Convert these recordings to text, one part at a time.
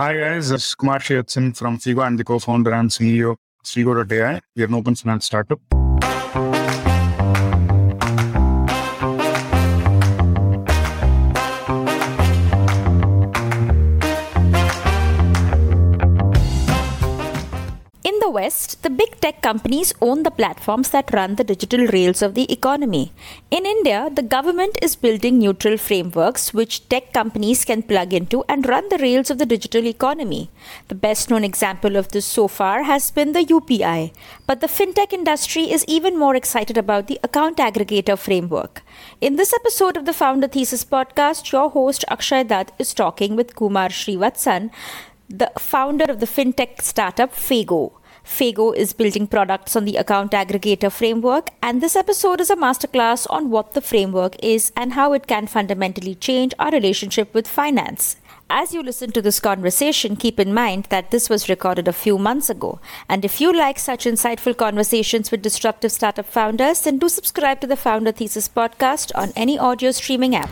Hi guys, this is Kumar Srivatsan from Fego. I'm the co-founder and CEO of Fego.ai. We are an open finance startup. West, the big tech companies own the platforms that run the digital rails of the economy. In India, the government is building neutral frameworks which tech companies can plug into and run the rails of the digital economy. The best known example of this so far has been the UPI. But the fintech industry is even more excited about the account aggregator framework. In this episode of the Founder Thesis podcast, your host Akshay Datt is talking with Kumar Srivatsan the founder of the fintech startup Fego. Fego is building products on the account aggregator framework, and this episode is a masterclass on what the framework is and how it can fundamentally change our relationship with finance. As you listen to this conversation, keep in mind that this was recorded a few months ago. And if you like such insightful conversations with disruptive startup founders, then do subscribe to the Founder Thesis podcast on any audio streaming app.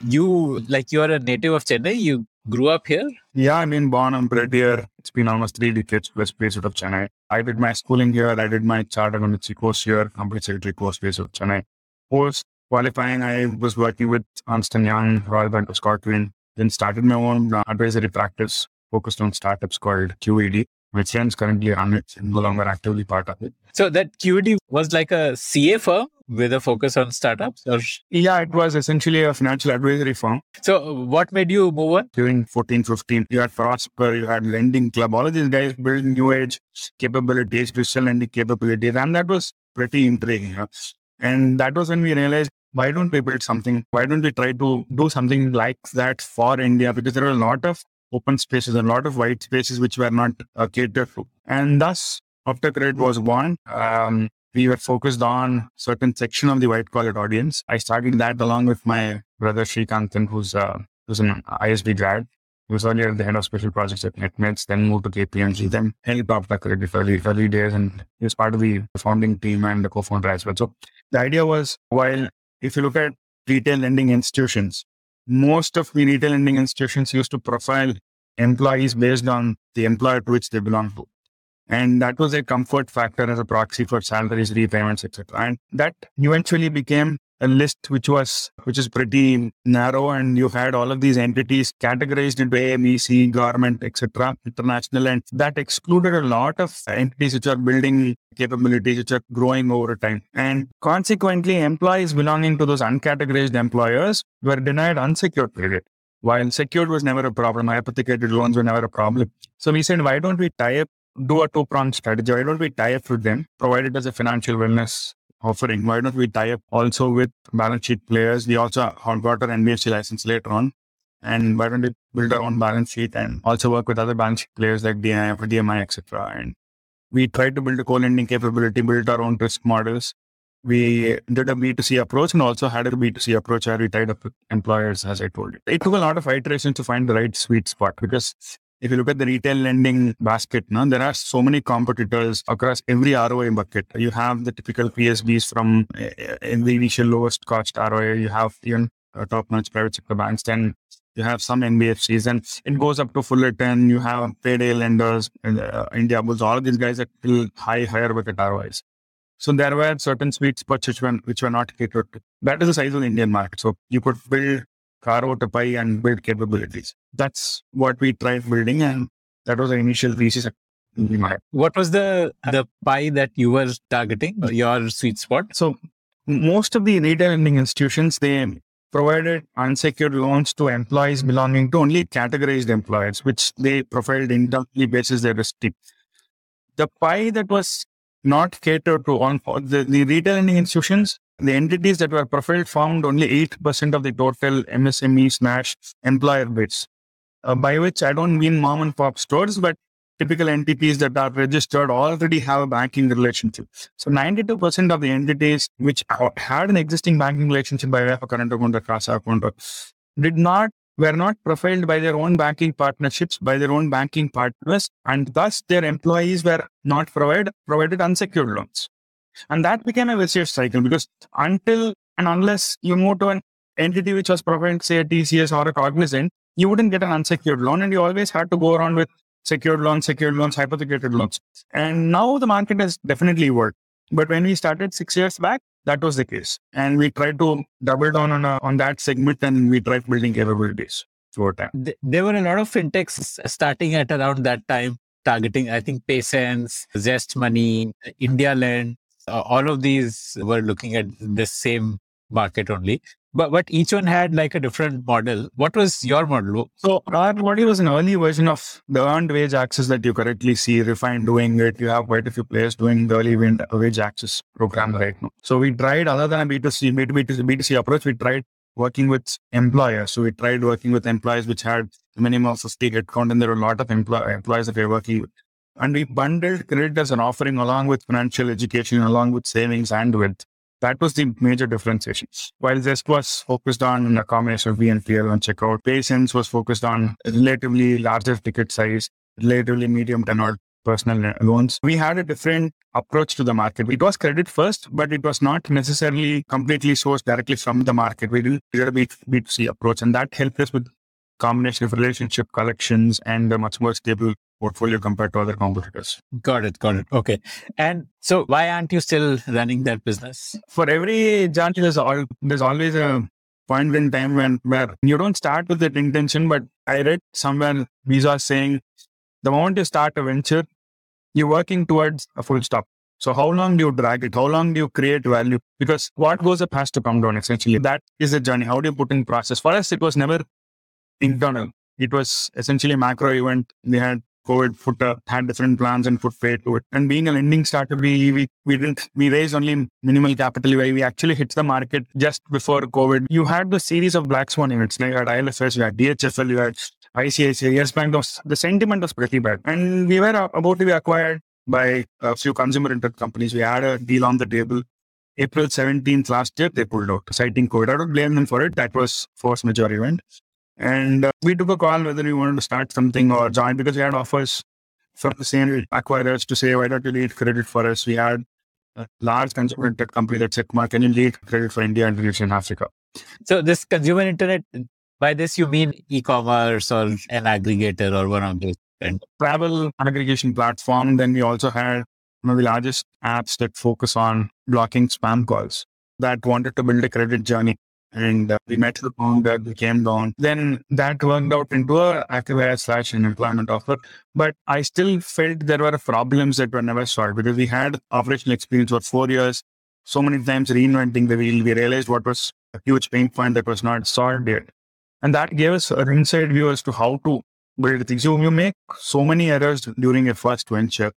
You like you are a native of Chennai. You grew up here. Yeah, I mean, born and bred here. It's been almost three decades plus based out of Chennai. I did my schooling here. I did my chartered accountancy course here, company secretary course based out of Chennai. Post qualifying, I was working with Ernst Young, Royal Bank of Scotland. Then started my own advisory practice focused on startups called QED, which ends currently on it, no longer actively part of it. So that QED was like a CA firm with a focus on startups or? Yeah it was essentially a financial advisory firm. So what made you move on? During 14 15 you had prosper you had lending club all of these guys built new age capabilities digital lending capabilities and that was pretty intriguing and that was when we realized why don't we build something? Why don't we try to do something like that for india? Because there are a lot of open spaces and a lot of white spaces which were not uh, catered to and thus after credit was born um, we were focused on certain section of the white collar audience. I started that along with my brother Srikantan, who's uh, who's an ISB grad. He was earlier the head of special projects at NetMeds, then moved to KPMG, then helped the credit early, early days, and he was part of the founding team and the co-founder as well. So the idea was, while if you look at retail lending institutions, most of the retail lending institutions used to profile employees based on the employer to which they belong to. And that was a comfort factor as a proxy for salaries, repayments, etc. And that eventually became a list which was which is pretty narrow and you had all of these entities categorized into A, B, C, government, etc., international, and that excluded a lot of entities which are building capabilities which are growing over time. And consequently, employees belonging to those uncategorized employers were denied unsecured credit. While secured was never a problem, hypothecated loans were never a problem. So we said, why don't we tie up do a two pronged strategy. Why don't we tie up with them, provide it as a financial wellness offering? Why don't we tie up also with balance sheet players? We also got our NBFC license later on. And why don't we build our own balance sheet and also work with other balance sheet players like DIF, DMI, etc. And we tried to build a co-lending capability, build our own risk models. We did a B2C approach and also had a B2C approach where we tied up employers, as I told you. It took a lot of iterations to find the right sweet spot because if you look at the retail lending basket, now there are so many competitors across every ROI bucket. You have the typical PSBs from uh, in the initial lowest cost ROI. You have even uh, top-notch private sector banks. Then you have some NBFCs, and it goes up to Fullerton. You have payday lenders, uh, India Bulls. All these guys are still high, higher bucket ROIs. So there were certain sweet spots which were which were not catered to. That is the size of the Indian market. So you could build carve out a pie and build capabilities. That's what we tried building, and that was the initial thesis. What was the the pie that you were targeting, your sweet spot? So most of the retail lending institutions they provided unsecured loans to employees belonging to only categorized employers, which they profiled internally basis their risk team. The pie that was not catered to on the, the retail lending institutions the entities that were profiled found only 8% of the total MSME slash employer base, uh, by which I don't mean mom and pop stores, but typical entities that are registered already have a banking relationship. So 92% of the entities which had an existing banking relationship by way of a current account or CASA account did not were not profiled by their own banking partnerships, by their own banking partners, and thus their employees were not provided provided unsecured loans. And that became a vicious cycle because until and unless you move to an entity which was providing, say, a TCS or a cognizant, you wouldn't get an unsecured loan. And you always had to go around with secured loans, secured loans, hypothecated loans. And now the market has definitely worked. But when we started six years back, that was the case. And we tried to double down on, a, on that segment and we tried building capabilities over time. There were a lot of fintechs starting at around that time, targeting, I think, PaySense, Zest Money, India Lend. Uh, all of these were looking at the same market only but but each one had like a different model. What was your model? So our model was an early version of the earned wage access that you correctly see Refyne doing it. You have quite a few players doing the early wage access program right now. So we tried other than a B2C, B2B, B2C approach, we tried working with employers. So we tried working with employers which had minimum of 50 headcount and there were a lot of employ- employees that we were working with. And we bundled credit as an offering along with financial education, along with savings and wealth. That was the major differentiation. While Zest was focused on a combination of BNPL and checkout, PaySense was focused on relatively larger ticket size, relatively medium tenor personal loans. We had a different approach to the market. It was credit first, but it was not necessarily completely sourced directly from the market. We did, a B2C approach, and that helped us with combination of relationship collections and a much more stable portfolio compared to other competitors. Got it. Got it. Okay. And so why aren't you still running that business? For every journey, there's, all, there's always a point in time when where you don't start with that intention, but I read somewhere Visa saying the moment you start a venture, you're working towards a full stop. So how long do you drag it? How long do you create value? Because what goes up has to come down essentially. That is the journey. How do you put in process? For us, it was never internal. It was essentially a macro event. We had COVID put uh, had different plans and put faith to it. And being a lending startup, we, we we didn't we raised only minimal capital. Where we actually hit the market just before COVID. You had the series of black swan events. Like had IL&FS, you had DHFL, you had ICICI, Yes Bank. Was, the sentiment was pretty bad, and we were about to be acquired by a few consumer internet companies. We had a deal on the table. April 17th last year, they pulled out, citing COVID. I don't blame them for it. That was force majeure event. And uh, we took a call whether we wanted to start something or join because we had offers from the same acquirers to say, why don't you lead credit for us? We had a large consumer tech company that said, Mark, can you lead credit for India and in Africa? So this consumer internet, by this you mean e-commerce or an aggregator or one of those? And travel aggregation platform. Then we also had one of the largest apps that focus on blocking spam calls that wanted to build a credit journey and uh, we met the founder, we came down. Then that worked out into a active slash an employment offer. But I still felt there were problems that were never solved because we had operational experience for four years, so many times reinventing the wheel. We realized what was a huge pain point that was not solved yet. And that gave us an inside view as to how to build things. You, you make so many errors during a first venture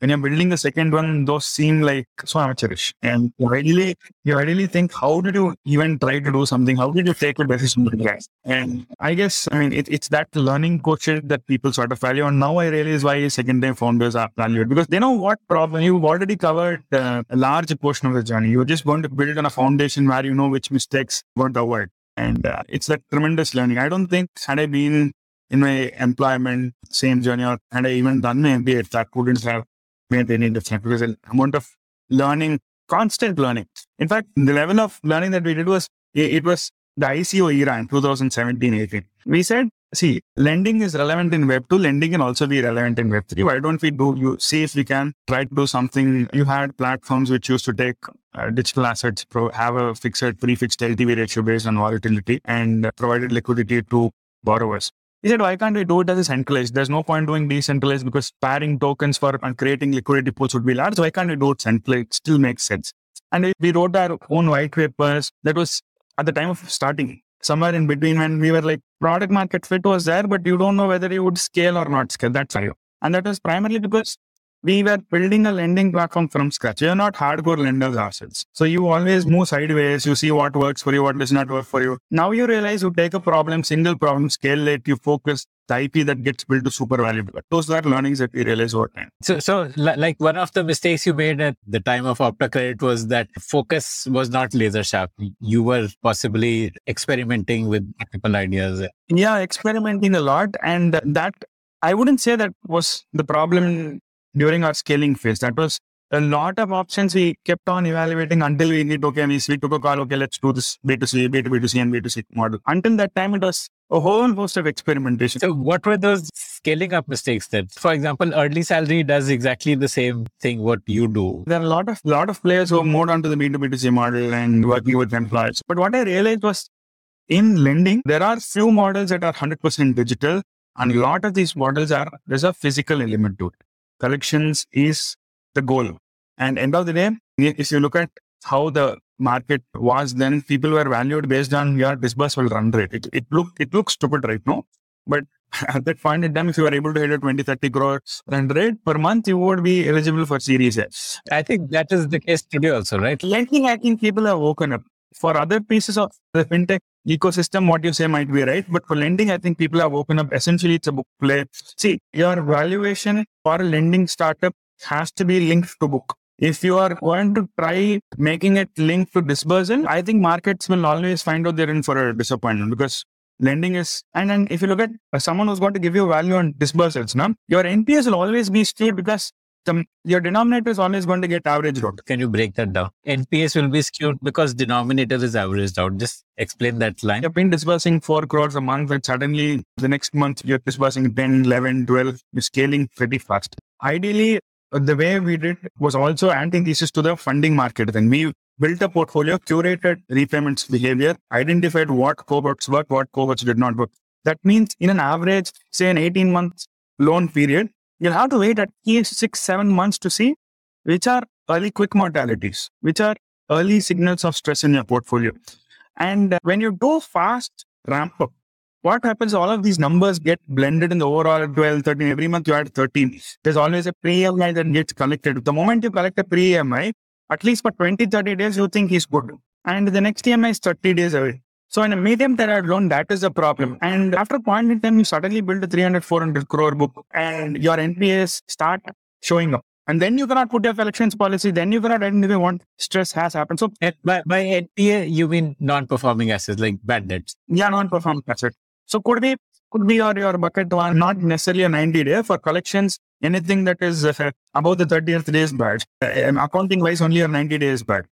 when you're building the second one, those seem like so amateurish. And you ideally, you ideally think, how did you even try to do something? How did you take a decision like that? And I guess, I mean, it, it's that learning quotient that people sort of value. And now I realize why second time founders are valued because they know what problem you've already covered uh, a large portion of the journey. You're just going to build on a foundation where you know which mistakes going to avoid. And uh, it's that tremendous learning. I don't think had I been in my employment, same journey, or had I even done my MBA, that wouldn't have made any difference because the amount of learning, constant learning. In fact, the level of learning that we did was, it was the ICO era in 2017 18. We said, see, lending is relevant in Web 2, lending can also be relevant in Web 3. Why don't we do, you see if we can try to do something? You had platforms which used to take uh, digital assets, pro, have a fixed, prefixed LTV ratio based on volatility and uh, provided liquidity to borrowers. He said, why can't we do it as a centralized? There's no point doing decentralized because pairing tokens for and creating liquidity pools would be large. Why can't we do it centralized? It still makes sense. And we wrote our own white papers. That was at the time of starting, somewhere in between when we were like product market fit was there, but you don't know whether you would scale or not scale. That's why. And that was primarily because we were building a lending platform from scratch. We are not hardcore lenders ourselves. So you always move sideways. You see what works for you, what does not work for you. Now you realize you take a problem, single problem, scale it, you focus the IP that gets built to super valuable. Those are learnings that we realize over time. So, so like one of the mistakes you made at the time of OptaCredit was that focus was not laser sharp. You were possibly experimenting with multiple ideas. Yeah, experimenting a lot. And that I wouldn't say that was the problem during our scaling phase. That was a lot of options we kept on evaluating until we need, okay, we, we took a call, okay, let's do this B2C, B2B2C, and B2C model. Until that time, it was a whole host of experimentation. So, what were those scaling up mistakes then? For example, early salary does exactly the same thing what you do. There are a lot of lot of players who have moved on to the B2B2C model and working with employers. But what I realized was in lending, there are few models that are 100% digital, and a lot of these models are there's a physical element to it. Collections is the goal. And end of the day, if you look at how the market was then, people were valued based on your disbursement run rate. It, it look it looks stupid right now, but at that point in time, if you were able to hit a 20, 30 crores run rate per month, you would be eligible for Series A. I think that is the case today also, right? Lending, I think people have woken up. For other pieces of the fintech ecosystem, what you say might be right. But for lending, I think people have woken up. Essentially, it's a book play. See, your valuation for a lending startup has to be linked to book. If you are going to try making it linked to disbursement, I think markets will always find out they're in for a disappointment because lending is, and then if you look at someone who's going to give you value on disbursements, now your NPS will always be skewed because the, your denominator is always going to get averaged out. Can you break that down? NPS will be skewed because denominator is averaged out. Just explain that line. You've been disbursing 4 crores a month and suddenly the next month you're disbursing 10, 11, 12, you're scaling pretty fast. Ideally, the way we did was also antithesis to the funding market. Then we built a portfolio, curated repayments behavior, identified what cohorts worked, what cohorts did not work. That means in an average, say an 18 month loan period, you'll have to wait at least six, seven months to see which are early quick mortalities, which are early signals of stress in your portfolio. And uh, when you do fast ramp up, what happens? All of these numbers get blended in the overall 12, 13. Every month you add 13. There's always a pre EMI that gets collected. The moment you collect a pre EMI, at least for 20, 30 days, you think he's good. And the next EMI is 30 days away. So in a medium term loan, that is a problem. And after a point in time, you suddenly build a 300, 400 crore book and your NPAs start showing up. And then you cannot put your collections policy. Then you cannot identify what stress has happened. So by, by NPA, you mean non-performing assets like bad debts? Yeah, non-performing assets. So could be could be your, your bucket one, not necessarily a 90 day for collections. Anything that is uh, above the 30th day is bad. Uh, accounting wise, only a 90 days bad.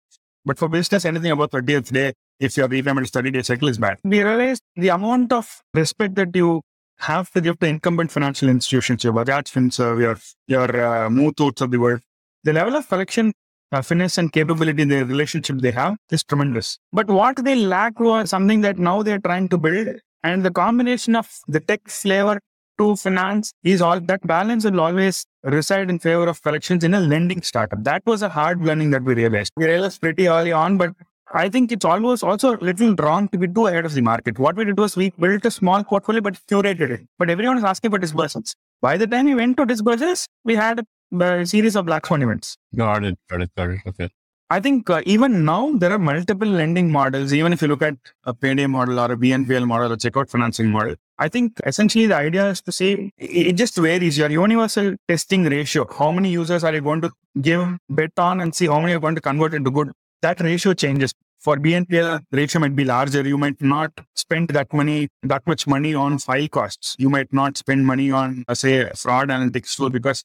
But for business, anything above 30th day, if your repayment 30 day cycle is bad. We realized the amount of respect that you have to give to incumbent financial institutions, your Bajaj FinServ, your, your uh, Muthoot of the world, the level of collection uh, finesse and capability, the relationship they have is tremendous. But what they lack was something that now they're trying to build and the combination of the tech flavor to finance is all that balance will always reside in favor of collections in a lending startup. That was a hard learning that we realized. We realized pretty early on, but I think it's almost also a little wrong to be too ahead of the market. What we did was we built a small portfolio, but curated it. But everyone is asking for disbursements. By the time we went to disbursements, we had a, a series of black swan events. Got it. Got it. Got it. Okay. I think uh, even now there are multiple lending models. Even if you look at a payday model or a BNPL model or checkout financing model, I think essentially the idea is to say it just varies your universal testing ratio. How many users are you going to give bet on and see how many are going to convert into good? That ratio changes. For BNPL, the ratio might be larger. You might not spend that money, that much money on file costs. You might not spend money on, uh, say, fraud analytics tool because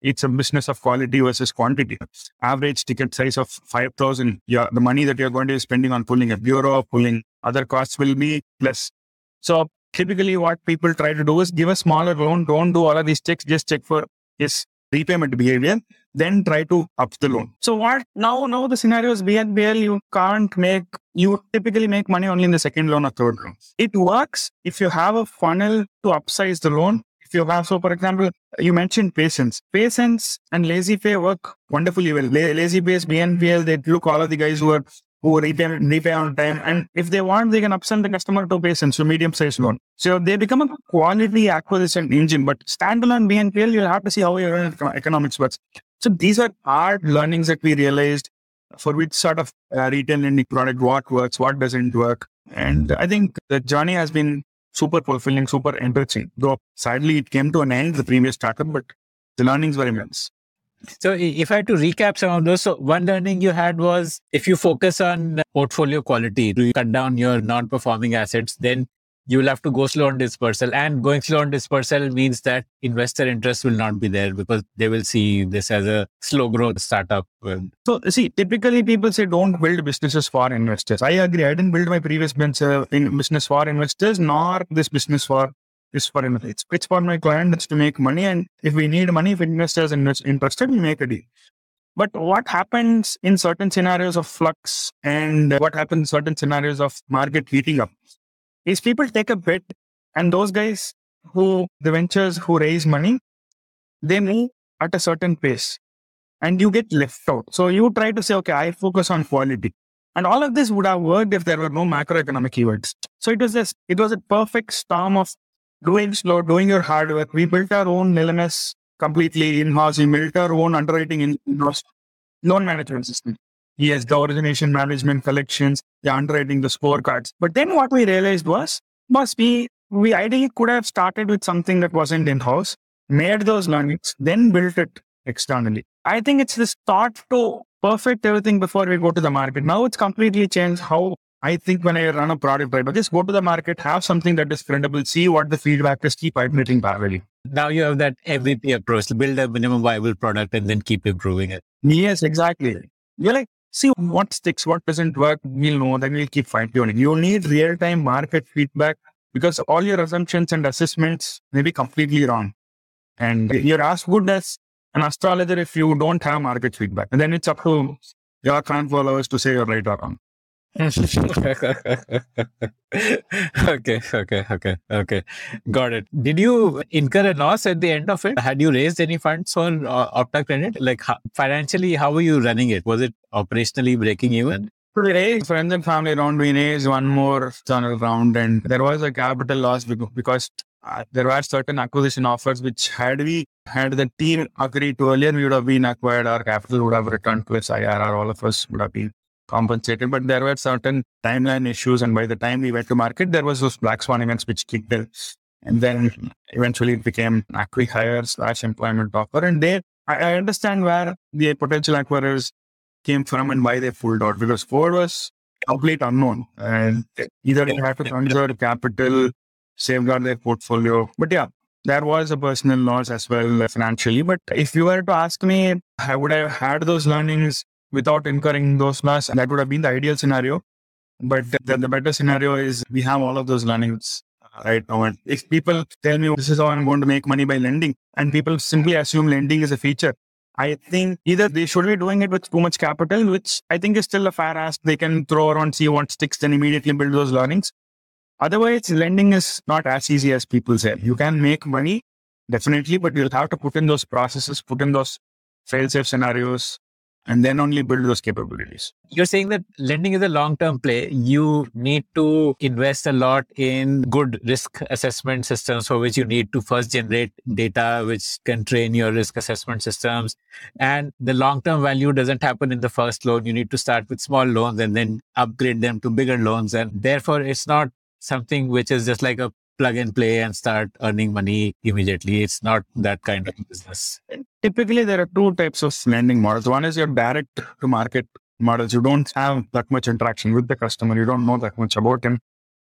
it's a business of quality versus quantity. Average ticket size of 5,000. Yeah, the money that you're going to be spending on pulling a bureau, pulling other costs will be less. So typically what people try to do is give a smaller loan. Don't do all of these checks. Just check for his repayment behavior. Then try to up the loan. So what now, now the scenario is BNPL, you can't make, you typically make money only in the second loan or third loan. It works if you have a funnel to upsize the loan if you have, so for example, you mentioned PaySense. PaySense and LazyPay work wonderfully well. La- LazyPay, BNPL, they look all of the guys who are who repay, repay on time. And if they want, they can upsell the customer to PaySense, so medium sized loan. So they become a quality acquisition engine. But standalone BNPL, you'll have to see how your economics works. So these are hard learnings that we realized for which sort of uh, retail lending product, what works, what doesn't work. And I think the journey has been super fulfilling, super enriching. Though sadly it came to an end, the previous startup, but the learnings were immense. So if I had to recap some of those, so one learning you had was if you focus on portfolio quality, do you cut down your non-performing assets, then you will have to go slow on dispersal. And going slow on dispersal means that investor interest will not be there because they will see this as a slow growth startup. So, see, typically people say don't build businesses for investors. I agree. I didn't build my previous business in business for investors, nor this business for this for. It's, it's for my clients to make money. And if we need money, if investors are interested, we make a deal. But what happens in certain scenarios of flux and what happens in certain scenarios of market heating up is people take a bet and those guys who the ventures who raise money, they move at a certain pace and you get left out. So you try to say, okay, I focus on quality. And all of this would have worked if there were no macroeconomic events. So it was just, it was a perfect storm of doing slow, doing your hard work. We built our own LMS completely in-house. We built our own underwriting in-house loan management system. Yes, the origination management collections, the underwriting, the scorecards. But then what we realized was, must be, we ideally could have started with something that wasn't in house, made those learnings, then built it externally. I think it's this thought to perfect everything before we go to the market. Now it's completely changed how I think when I run a product, right? But just go to the market, have something that is credible, see what the feedback is, keep iterating parallelly. Now you have that MVP approach, build a minimum viable product and then keep improving it. Yes, exactly. You're like, see what sticks, what doesn't work, we'll know, then we'll keep fine tuning. You need real time market feedback because all your assumptions and assessments may be completely wrong. And you're as good as an astrologer if you don't have market feedback. And then it's up to your fan followers to say you're right or wrong. okay, okay, okay, okay. Got it. Did you incur a loss at the end of it? Had you raised any funds on uh, Opta Credit? Like how, financially, how were you running it? Was it operationally breaking even? We raised friends and family around. We raised one more channel round, and there was a capital loss because uh, there were certain acquisition offers which had we had the team agreed to earlier, we would have been acquired. Our capital would have returned to its IRR. All of us would have been compensated, but there were certain timeline issues. And by the time we went to market, there was those black swan events which kicked in. And then eventually it became acqui-hire slash employment offer. And they, I, I understand where the potential acquirers came from and why they pulled out because Ford was complete unknown. And either they had to conserve capital, safeguard their portfolio. But yeah, there was a personal loss as well financially. But if you were to ask me, I would have had those learnings without incurring those losses. That would have been the ideal scenario. But the, the better scenario is we have all of those learnings uh, right now. And if people tell me this is how I'm going to make money by lending, and people simply assume lending is a feature, I think either they should be doing it with too much capital, which I think is still a fair ask. They can throw around, see what sticks, then immediately build those learnings. Otherwise, lending is not as easy as people say. You can make money, definitely, but you'll have to put in those processes, put in those fail safe scenarios, and then only build those capabilities. You're saying that lending is a long term play. You need to invest a lot in good risk assessment systems for which you need to first generate data which can train your risk assessment systems. And the long term value doesn't happen in the first loan. You need to start with small loans and then upgrade them to bigger loans. And therefore, it's not something which is just like a plug and play and start earning money immediately. It's not that kind of business. Typically, there are two types of lending models. One is your direct to market models. You don't have that much interaction with the customer. You don't know that much about him.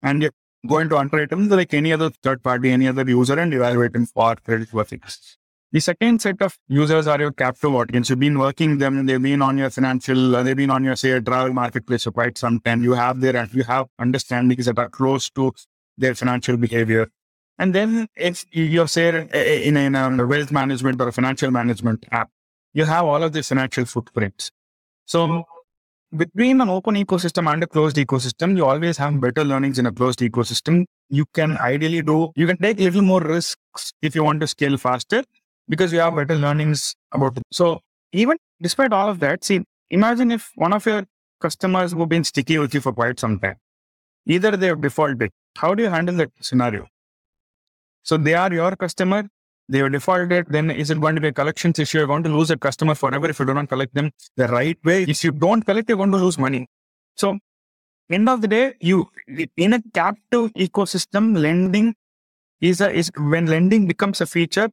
And you're going to underwrite him like any other third party, any other user and evaluate him for credit worthiness. The second set of users are your captive audience. You've been working them. They've been on your financial, uh, they've been on your, say, travel marketplace for quite some time. You have their, you have understandings that are close to their financial behavior. And then if you're say eh, eh, in a, in a wealth management or a financial management app, you have all of the financial footprints. So between an open ecosystem and a closed ecosystem, you always have better learnings in a closed ecosystem. You can ideally do, you can take little more risks if you want to scale faster because you have better learnings about it. So even despite all of that, see, imagine if one of your customers who've been sticky with you for quite some time, either they have defaulted how do you handle that scenario? So they are your customer, they have defaulted, then is it going to be a collections issue? You're going to lose a customer forever if you do not collect them the right way. If you don't collect, you're going to lose money. So end of the day, you in a captive ecosystem, lending is a is when lending becomes a feature,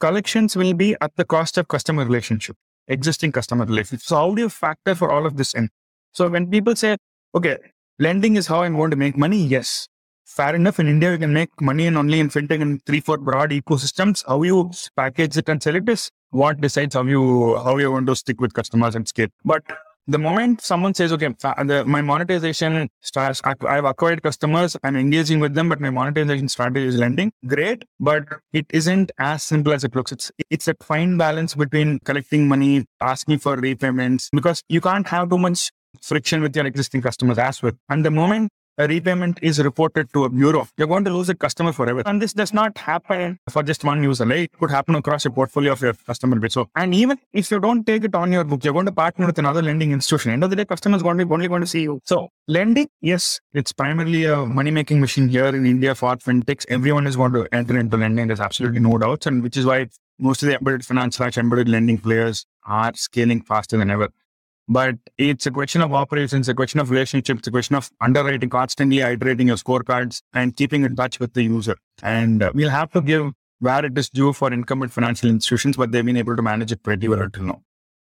collections will be at the cost of customer relationship, existing customer relationship. So how do you factor for all of this in? So when people say, okay, lending is how I'm going to make money, yes, fair enough. In India, you can make money in only in fintech and three, four broad ecosystems. How you package it and sell it is what decides how you how you want to stick with customers and scale. But the moment someone says, okay, the, my monetization starts, I've acquired customers, I'm engaging with them, but my monetization strategy is lending. Great, but it isn't as simple as it looks. It's it's a fine balance between collecting money, asking for repayments, because you can't have too much friction with your existing customers as well. And the moment a repayment is reported to a bureau, you're going to lose a customer forever. And this does not happen for just one user. Right? It could happen across a portfolio of your customer. So, and even if you don't take it on your book, you're going to partner with another lending institution. End of the day, customers be only going to see you. So, lending, yes, it's primarily a money making machine here in India for fintechs. Everyone is going to enter into lending. There's absolutely no doubts, and which is why most of the embedded finance slash embedded lending players are scaling faster than ever. But it's a question of operations, a question of relationships, a question of underwriting, constantly iterating your scorecards and keeping in touch with the user. And we'll have to give where it is due for incumbent financial institutions, but they've been able to manage it pretty well until now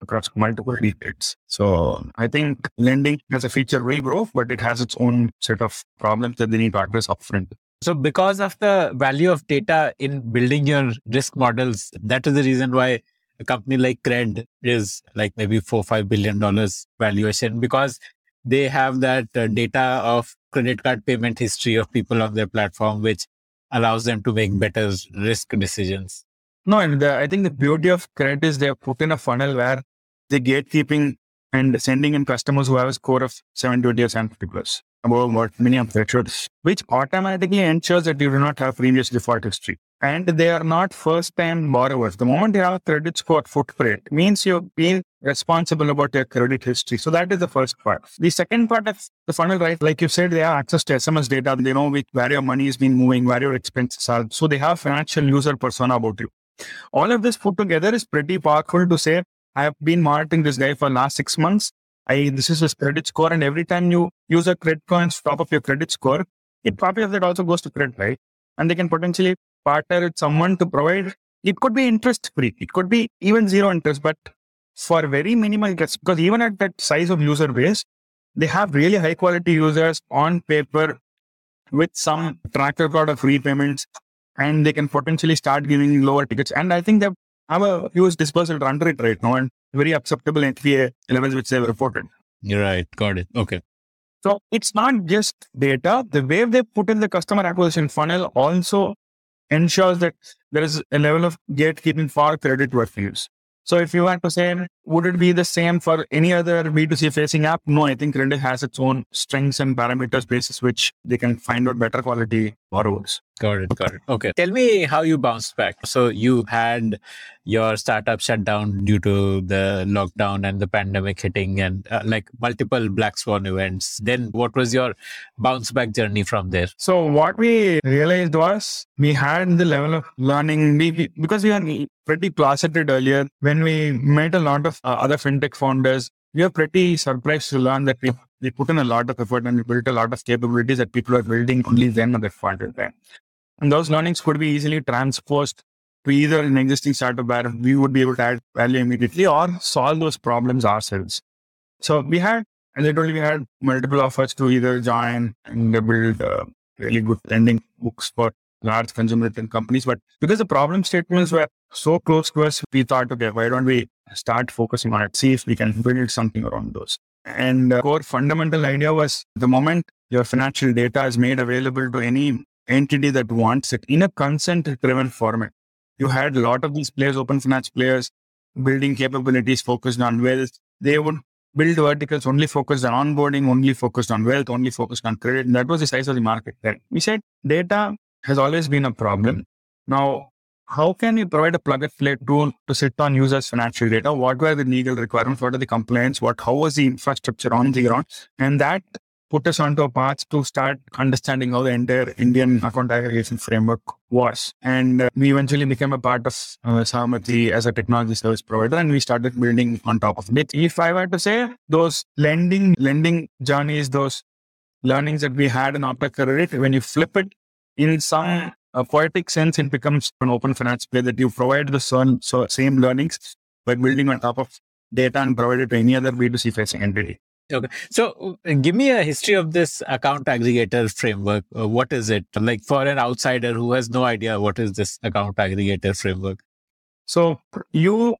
across multiple decades. So I think lending has a feature grow, but it has its own set of problems that they need to address upfront. So because of the value of data in building your risk models, that is the reason why a company like Cred is like maybe four, five billion dollars valuation because they have that uh, data of credit card payment history of people on their platform, which allows them to make better risk decisions. No, and the, I think the beauty of Cred is they have put in a funnel where the gatekeeping and sending in customers who have a score of 720 or 750 plus above what of should, which automatically ensures that you do not have previous default history and they are not first time borrowers. The moment you have a credit score footprint means you've been responsible about your credit history. So that is the first part. The second part of the funnel, right? Like you said, they have access to SMS data. They know which, where your money is being moving, where your expenses are. So they have financial user persona about you. All of this put together is pretty powerful to say, I have been monitoring this guy for last six months. I, this is his credit score. And every time you use a credit coins top of your credit score, it copy of that also goes to credit, right? And they can potentially partner with someone to provide, it could be interest free. It could be even zero interest, but for very minimal guests, because even at that size of user base, they have really high quality users on paper with some track record of repayments and they can potentially start giving lower tickets. And I think they have a huge dispersal run rate right now and very acceptable NPA levels which they've reported. You're right. Got it. Okay. So it's not just data. The way they put in the customer acquisition funnel also ensures that there is a level of gatekeeping for credit worth So if you want to say, would it be the same for any other B2C facing app? No, I think Reddit has its own strengths and parameters basis which they can find out better quality borrowers. Got it. Got it. Okay. Tell me how you bounced back. So you had your startup shut down due to the lockdown and the pandemic hitting and uh, like multiple black swan events. Then what was your bounce back journey from there? So what we realized was we had the level of learning we, because we are pretty closeted earlier when we met a lot of uh, other fintech founders. We are pretty surprised to learn that we we put in a lot of effort and we built a lot of capabilities that people are building only then at that point in time. And those learnings could be easily transposed to either an existing startup where we would be able to add value immediately or solve those problems ourselves. So we had, and literally we had multiple offers to either join and build uh, really good lending books for large consumer companies. But because the problem statements were so close to us, we thought, okay, why don't we start focusing on it, see if we can build something around those. And the core fundamental idea was the moment your financial data is made available to any entity that wants it in a consent driven format. You had a lot of these players, open finance players, building capabilities focused on wealth. They would build verticals only focused on onboarding, only focused on wealth, only focused on credit. And that was the size of the market then. We said data has always been a problem. Now, how can you provide a plug and play tool to sit on users' financial data? What were the legal requirements? What are the complaints? What how was the infrastructure on the ground? And that put us onto a path to start understanding how the entire Indian account aggregation framework was. And uh, we eventually became a part of uh, as a technology service provider and we started building on top of it. If I were to say those lending, lending journeys, those learnings that we had in Opta Credit, when you flip it in some uh, poetic sense, it becomes an open finance play that you provide the same, so same learnings by building on top of data and provide it to any other B2C facing entity. Okay. So give me a history of this account aggregator framework. Uh, what is it? Like for an outsider who has no idea what is this account aggregator framework? So you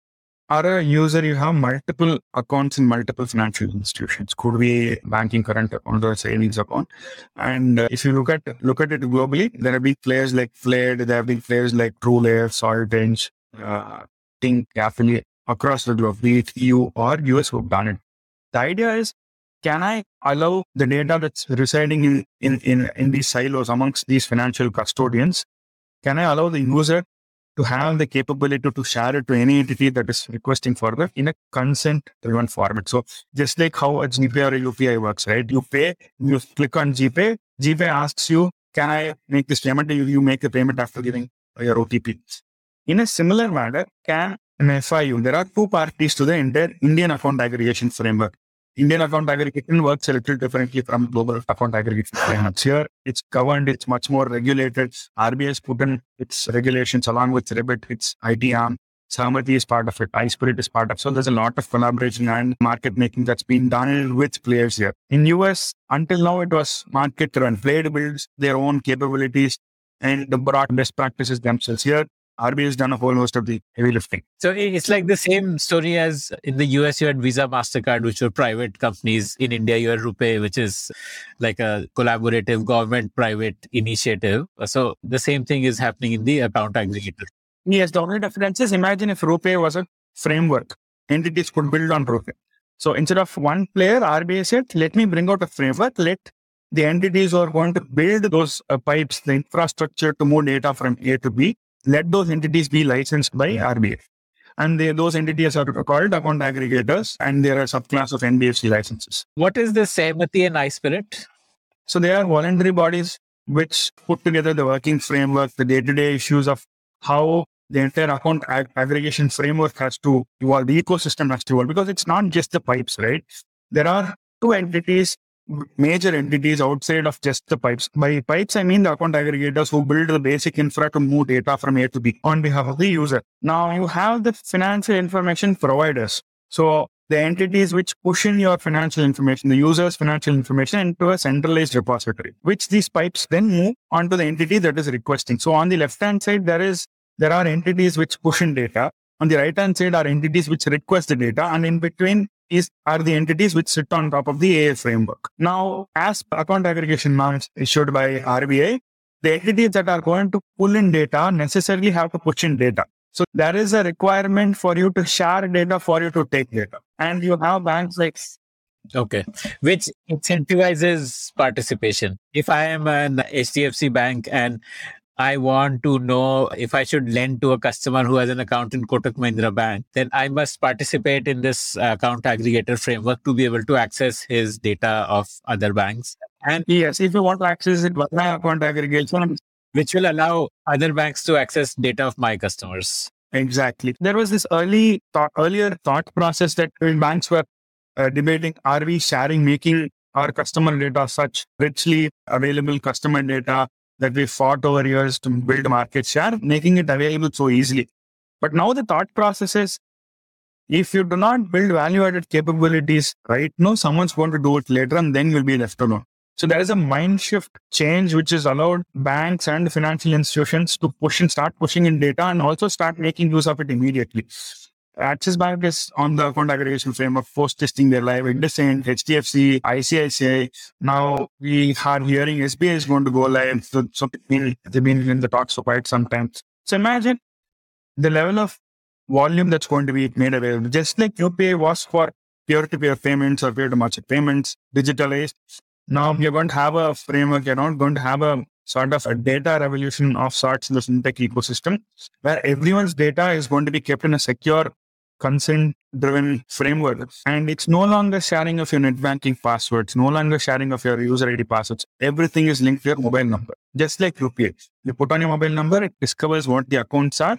are a user, you have multiple accounts in multiple financial institutions. Could be banking current account or savings account. And uh, if you look at look at it globally, there have been players like Flared, there have been players like TrueLayer, Salt Edge, uh, Tink, Affiliate across the globe, be it EU or US who've done it. The idea is, can I allow the data that's residing in, in, in, in these silos amongst these financial custodians? Can I allow the user to have the capability to share it to any entity that is requesting for further in a consent driven format. So just like how a GPay or a UPI works, right? You pay, you click on GPay, GPay asks you, can I make this payment? You, you make the payment after giving your OTP. In a similar manner, can an FIU, there are two parties to the entire Indian account aggregation framework. Indian account aggregation works a little differently from global account aggregation. Here, it's governed, it's much more regulated. RBI has put in its regulations along with ReBIT, its IT arm. Sahamati is part of it. iSPIRT is part of it. So there's a lot of collaboration and market making that's been done with players here. In US, until now, it was market run. Plaid builds their own capabilities and brought best practices themselves. Here, RBI has done a whole host of the heavy lifting. So it's like the same story as in the US, you had Visa, MasterCard, which were private companies. In India, you had RuPay, which is like a collaborative government private initiative. So the same thing is happening in the account aggregator. Yes, the only difference is imagine if RuPay was a framework, entities could build on RuPay. So instead of one player, RBI said, let me bring out a framework, let the entities who are going to build those uh, pipes, the infrastructure to move data from A to B, let those entities be licensed by RBI. And they, those entities are called account aggregators, and they are a subclass of NBFC licenses. What is the Sahamati and iSPIRT? So they are voluntary bodies which put together the working framework, the day-to-day issues of how the entire account ag- aggregation framework has to evolve, the ecosystem has to evolve, because it's not just the pipes, right? There are two entities major entities outside of just the pipes. By pipes, I mean the account aggregators who build the basic infra to move data from A to B on behalf of the user. Now you have the financial information providers. So the entities which push in your financial information, the user's financial information into a centralized repository, which these pipes then move onto the entity that is requesting. So on the left hand side, there is there are entities which push in data. On the right hand side are entities which request the data, and in between is are the entities which sit on top of the AA framework. Now, as account aggregation norms issued by RBI, the entities that are going to pull in data necessarily have to push in data. So there is a requirement for you to share data for you to take data. And you have banks like Okay. Which incentivizes participation. If I am an HDFC bank and I want to know if I should lend to a customer who has an account in Kotak Mahindra Bank, then I must participate in this account aggregator framework to be able to access his data of other banks. And yes, if you want to access it via account aggregation, which will allow other banks to access data of my customers. Exactly. There was this early thought, earlier thought process that when banks were uh, debating: Are we sharing, making our customer data such richly available customer data that we fought over years to build market share, making it available so easily. But now the thought process is if you do not build value added capabilities right now, someone's going to do it later and then you'll be left alone. So there is a mind shift change which has allowed banks and financial institutions to push and start pushing in data and also start making use of it immediately. Axis Bank is on the account aggregation framework, post testing their live, IndusInd, HDFC, ICICI. Now we are hearing SBI is going to go live. So, so they've been in the talks for quite some time. So imagine the level of volume that's going to be made available. Just like UPI was for peer-to-peer payments or peer-to-merchant payments, digitalized. Now you're going to have a framework. You're not going to have a sort of a data revolution of sorts in the fintech ecosystem, where everyone's data is going to be kept in a secure consent driven framework. And it's no longer sharing of your net banking passwords, no longer sharing of your user ID passwords. Everything is linked to your mobile number, just like UPI. You put on your mobile number, it discovers what the accounts are.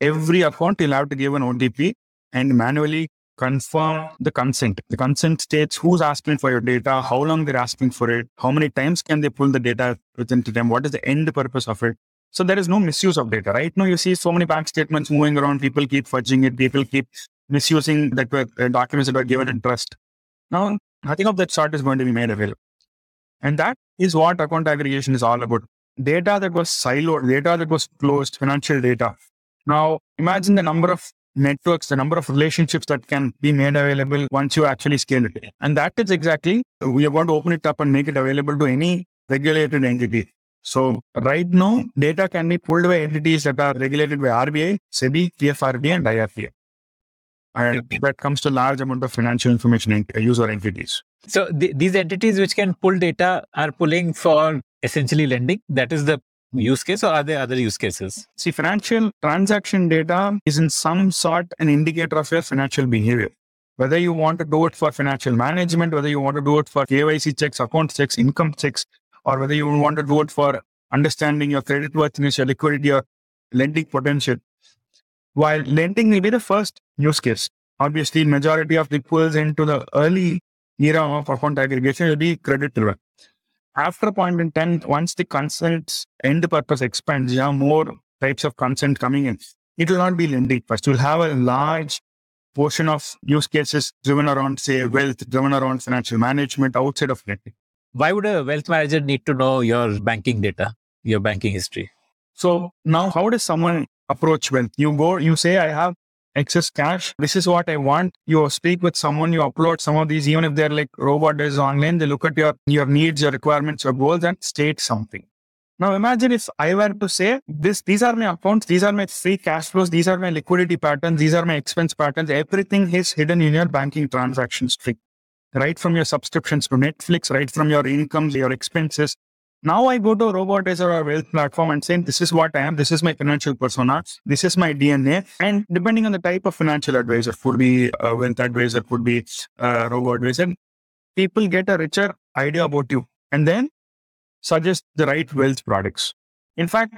Every account you'll have to give an OTP and manually confirm the consent. The consent states who's asking for your data, how long they're asking for it, how many times can they pull the data within to them, what is the end purpose of it. So there is no misuse of data. Right now, you see so many bank statements moving around. People keep fudging it. People keep misusing that were, uh, documents that were given in trust. Now, Nothing of that sort is going to be made available. And that is what account aggregation is all about. Data that was siloed, data that was closed, financial data. Now imagine the number of networks, the number of relationships that can be made available once you actually scale it. And that is exactly, we are going to open it up and make it available to any regulated entity. So right now, data can be pulled by entities that are regulated by RBI, SEBI, PFRD, and IRDA. And that comes to large amount of financial information ent- uh, user entities. So th- these entities which can pull data are pulling for essentially lending. That is the use case, or are there other use cases? See, financial transaction data is in some sort an indicator of your financial behavior. Whether you want to do it for financial management, whether you want to do it for KYC checks, account checks, income checks, or whether you want to it for understanding your credit worthiness, your liquidity, your lending potential. While lending will be the first use case. Obviously, majority of the pulls into the early era of account aggregation will be credit driven. After point in time, once the consents end purpose expands, you have more types of consent coming in. It will not be lending first. You'll have a large portion of use cases driven around, say, wealth, driven around financial management outside of lending. Why would a wealth manager need to know your banking data, your banking history? So now how does someone approach wealth? You go, you say, I have excess cash. This is what I want. You speak with someone, you upload some of these, even if they're like robot is online, they look at your, your needs, your requirements, your goals and state something. Now imagine if I were to say this, these are my accounts, these are my free cash flows, these are my liquidity patterns, these are my expense patterns. Everything is hidden in your banking transaction stream, right from your subscriptions to Netflix, right from your incomes, your expenses. Now I go to a Robotizer or wealth platform and say, this is what I am. This is my financial persona. This is my DNA. And depending on the type of financial advisor, could be a wealth advisor, could be a robot advisor, people get a richer idea about you. And then suggest the right wealth products. In fact,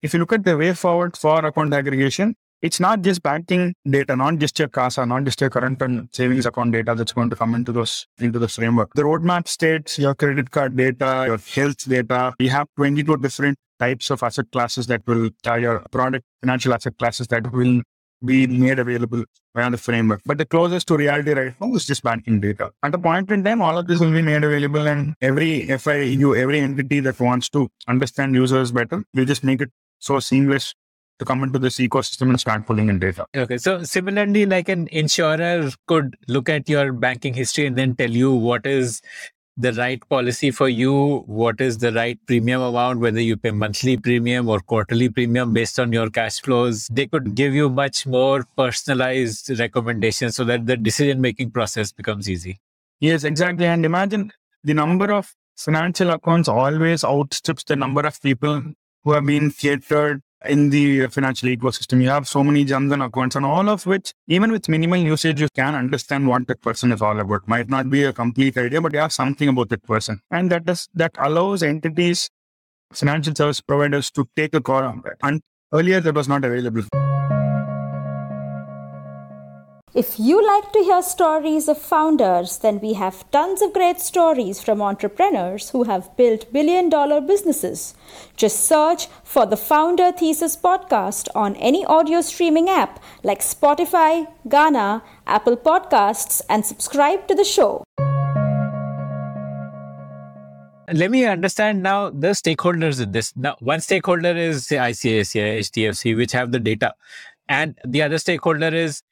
if you look at the way forward for account aggregation, it's not just banking data, not just your CASA, not just your current and savings account data that's going to come into those into this framework. The roadmap states your credit card data, your health data. We have 22 different types of asset classes that will tie your product financial asset classes that will be made available via the framework. But the closest to reality right now is just banking data. At a point in time, all of this will be made available, and every FIU, every entity that wants to understand users better, will just make it so seamless to come into this ecosystem and start pulling in data. Okay. So similarly, like an insurer could look at your banking history and then tell you what is the right policy for you, what is the right premium amount, whether you pay monthly premium or quarterly premium based on your cash flows. They could give you much more personalized recommendations so that the decision making process becomes easy. Yes, exactly. And imagine the number of financial accounts always outstrips the number of people who have been catered in the financial ecosystem. You have so many Jan Dhan accounts and all of which, even with minimal usage, you can understand what that person is all about. Might not be a complete idea, but you have something about that person. And that does, that allows entities, financial service providers to take a call on that. And earlier that was not available. If you like to hear stories of founders, then we have tons of great stories from entrepreneurs who have built billion dollar businesses. Just search for the Founder Thesis podcast on any audio streaming app like Spotify, Gaana, Apple Podcasts, and subscribe to the show. Let me understand now the stakeholders in this. Now, one stakeholder is say ICICI, HDFC, which have the data, and the other stakeholder is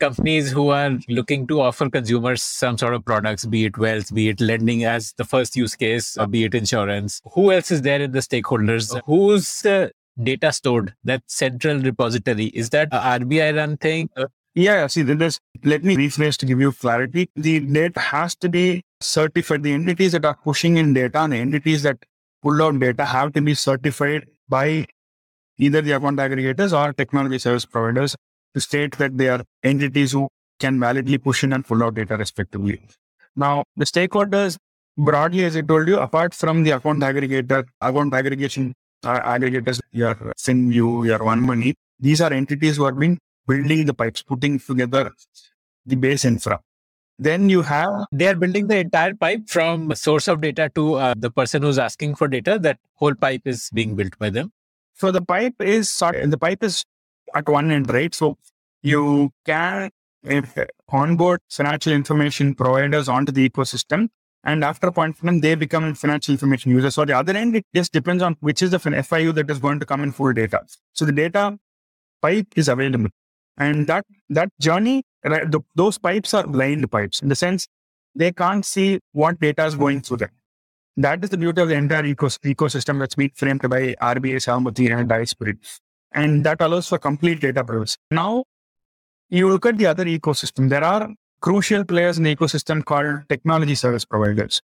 companies who are looking to offer consumers some sort of products, be it wealth, be it lending as the first use case, or be it insurance. Who else is there in the stakeholders? Who's uh, data stored? That central repository is that RBI run thing? Uh, Yeah, see, this, let me rephrase to give you clarity. The data has to be certified. The entities that are pushing in data and the entities that pull out data have to be certified by either the account aggregators or technology service providers to state that they are entities who can validly push in and pull out data respectively. Now, the stakeholders, broadly, as I told you, apart from the account aggregator, account aggregation uh, aggregators, your Finvu, your OneMoney, these are entities who have been building the pipes, putting together the base infra. Then you have they are building the entire pipe from source of data to uh, the person who's asking for data. That whole pipe is being built by them. so the pipe is sort the pipe is at one end, right? So you can if onboard financial information providers onto the ecosystem. And after a point they become financial information users. So the other end, it just depends on which is the FIU that is going to come in full data. So the data pipe is available. And that that journey, right, the, those pipes are blind pipes in the sense they can't see what data is going through them. That is the beauty of the entire ecos- ecosystem that's been framed by RBI, Sahamati, and iSPIRT. And that allows for complete data privacy. Now, you look at the other ecosystem, there are crucial players in the ecosystem called technology service providers.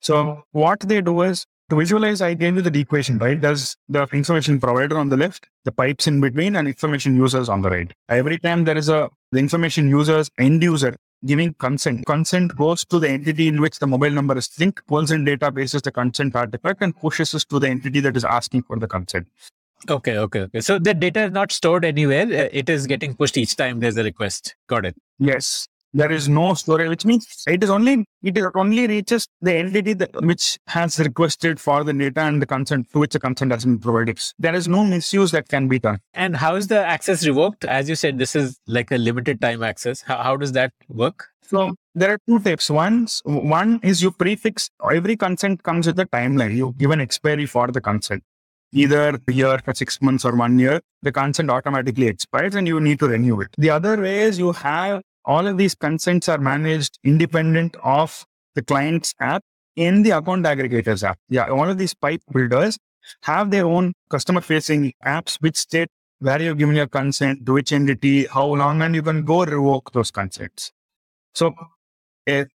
So what they do is to visualize, I gave you the equation, right? There's the information provider on the left, the pipes in between, and information users on the right. Every time there is a the information users end user giving consent, consent goes to the entity in which the mobile number is linked, pulls in databases the consent artifact, and pushes us to the entity that is asking for the consent. Okay, okay, okay. So the data is not stored anywhere. Uh, It is getting pushed each time there's a request. Got it. Yes. There is no storage, which means it is only it is only reaches the entity that which has requested for the data and the consent to which the consent has been provided. There is no misuse that can be done. And how is the access revoked? As you said, this is like a limited time access. How, how does that work? So there are two types. One, one is you prefix every consent comes with a timeline. You give an expiry for the consent. Either a year for six months or one year, the consent automatically expires and you need to renew it. The other way is you have all of these consents are managed independent of the client's app in the account aggregators app. Yeah, all of these pipe builders have their own customer facing apps which state where you've given your consent, to which entity, how long, and you can go revoke those consents. So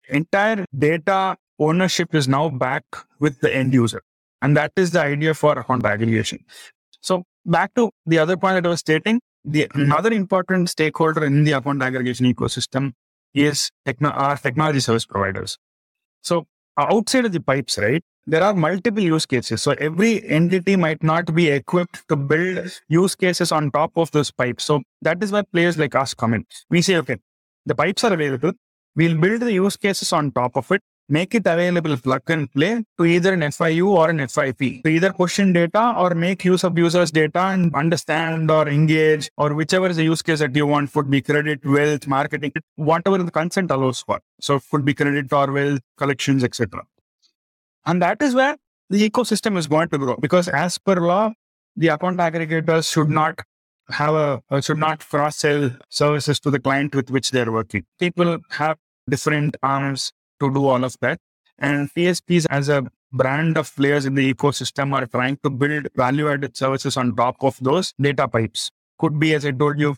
entire data ownership is now back with the end user. And that is the idea for account aggregation. So back to the other point that I was stating, the mm-hmm. another important stakeholder in the account aggregation ecosystem is techno- are technology service providers. So outside of the pipes, right, there are multiple use cases. So every entity might not be equipped to build use cases on top of those pipes. So that is where players like us come in. We say, okay, the pipes are available. We'll build the use cases on top of it, make it available plug and play to either an FIU or an FIP to either push in data or make use of users' data and understand or engage or whichever is the use case that you want could be credit, wealth, marketing, whatever the consent allows for. So it could be credit or wealth, collections, etc. And that is where the ecosystem is going to grow because as per law, the account aggregators should not have a uh, should not cross sell services to the client with which they're working. People have different arms to do all of that. And TSPs as a brand of players in the ecosystem are trying to build value added services on top of those data pipes. Could be, as I told you,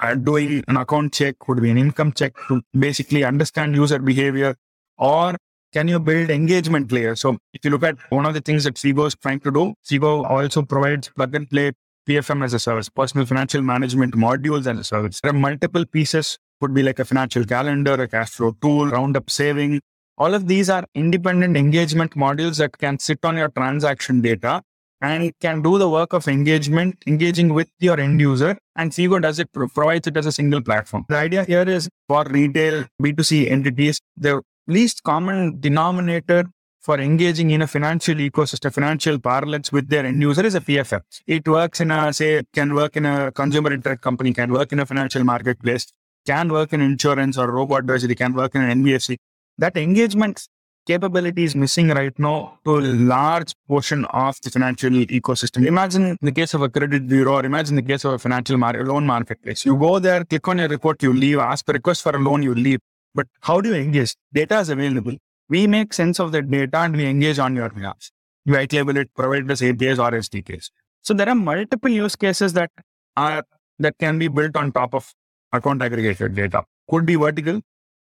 uh, doing an account check, could be an income check to basically understand user behavior, or can you build engagement layers? So if you look at one of the things that Fego is trying to do, Fego also provides plug and play PFM as a service, personal financial management modules as a service. There are multiple pieces, could be like a financial calendar, a cash flow tool, roundup saving. All of these are independent engagement modules that can sit on your transaction data and can do the work of engagement, engaging with your end user. And Fego does it, provides it as a single platform. The idea here is for retail B2C entities, the least common denominator for engaging in a financial ecosystem, financial parlance with their end user is a PFM. It works in a, say, can work in a consumer internet company, can work in a financial marketplace, can work in insurance or robot advisory, can work in an NBFC. That engagement capability is missing right now to a large portion of the financial ecosystem. Imagine the case of a credit bureau or imagine the case of a financial mar- loan marketplace. You go there, click on your report, you leave, ask for request for a loan, you leave. But how do you engage? Data is available. We make sense of that data and we engage on your behalf. You white label it, provide us APIs or SDKs. So there are multiple use cases that are that can be built on top of account aggregated data. Could be vertical,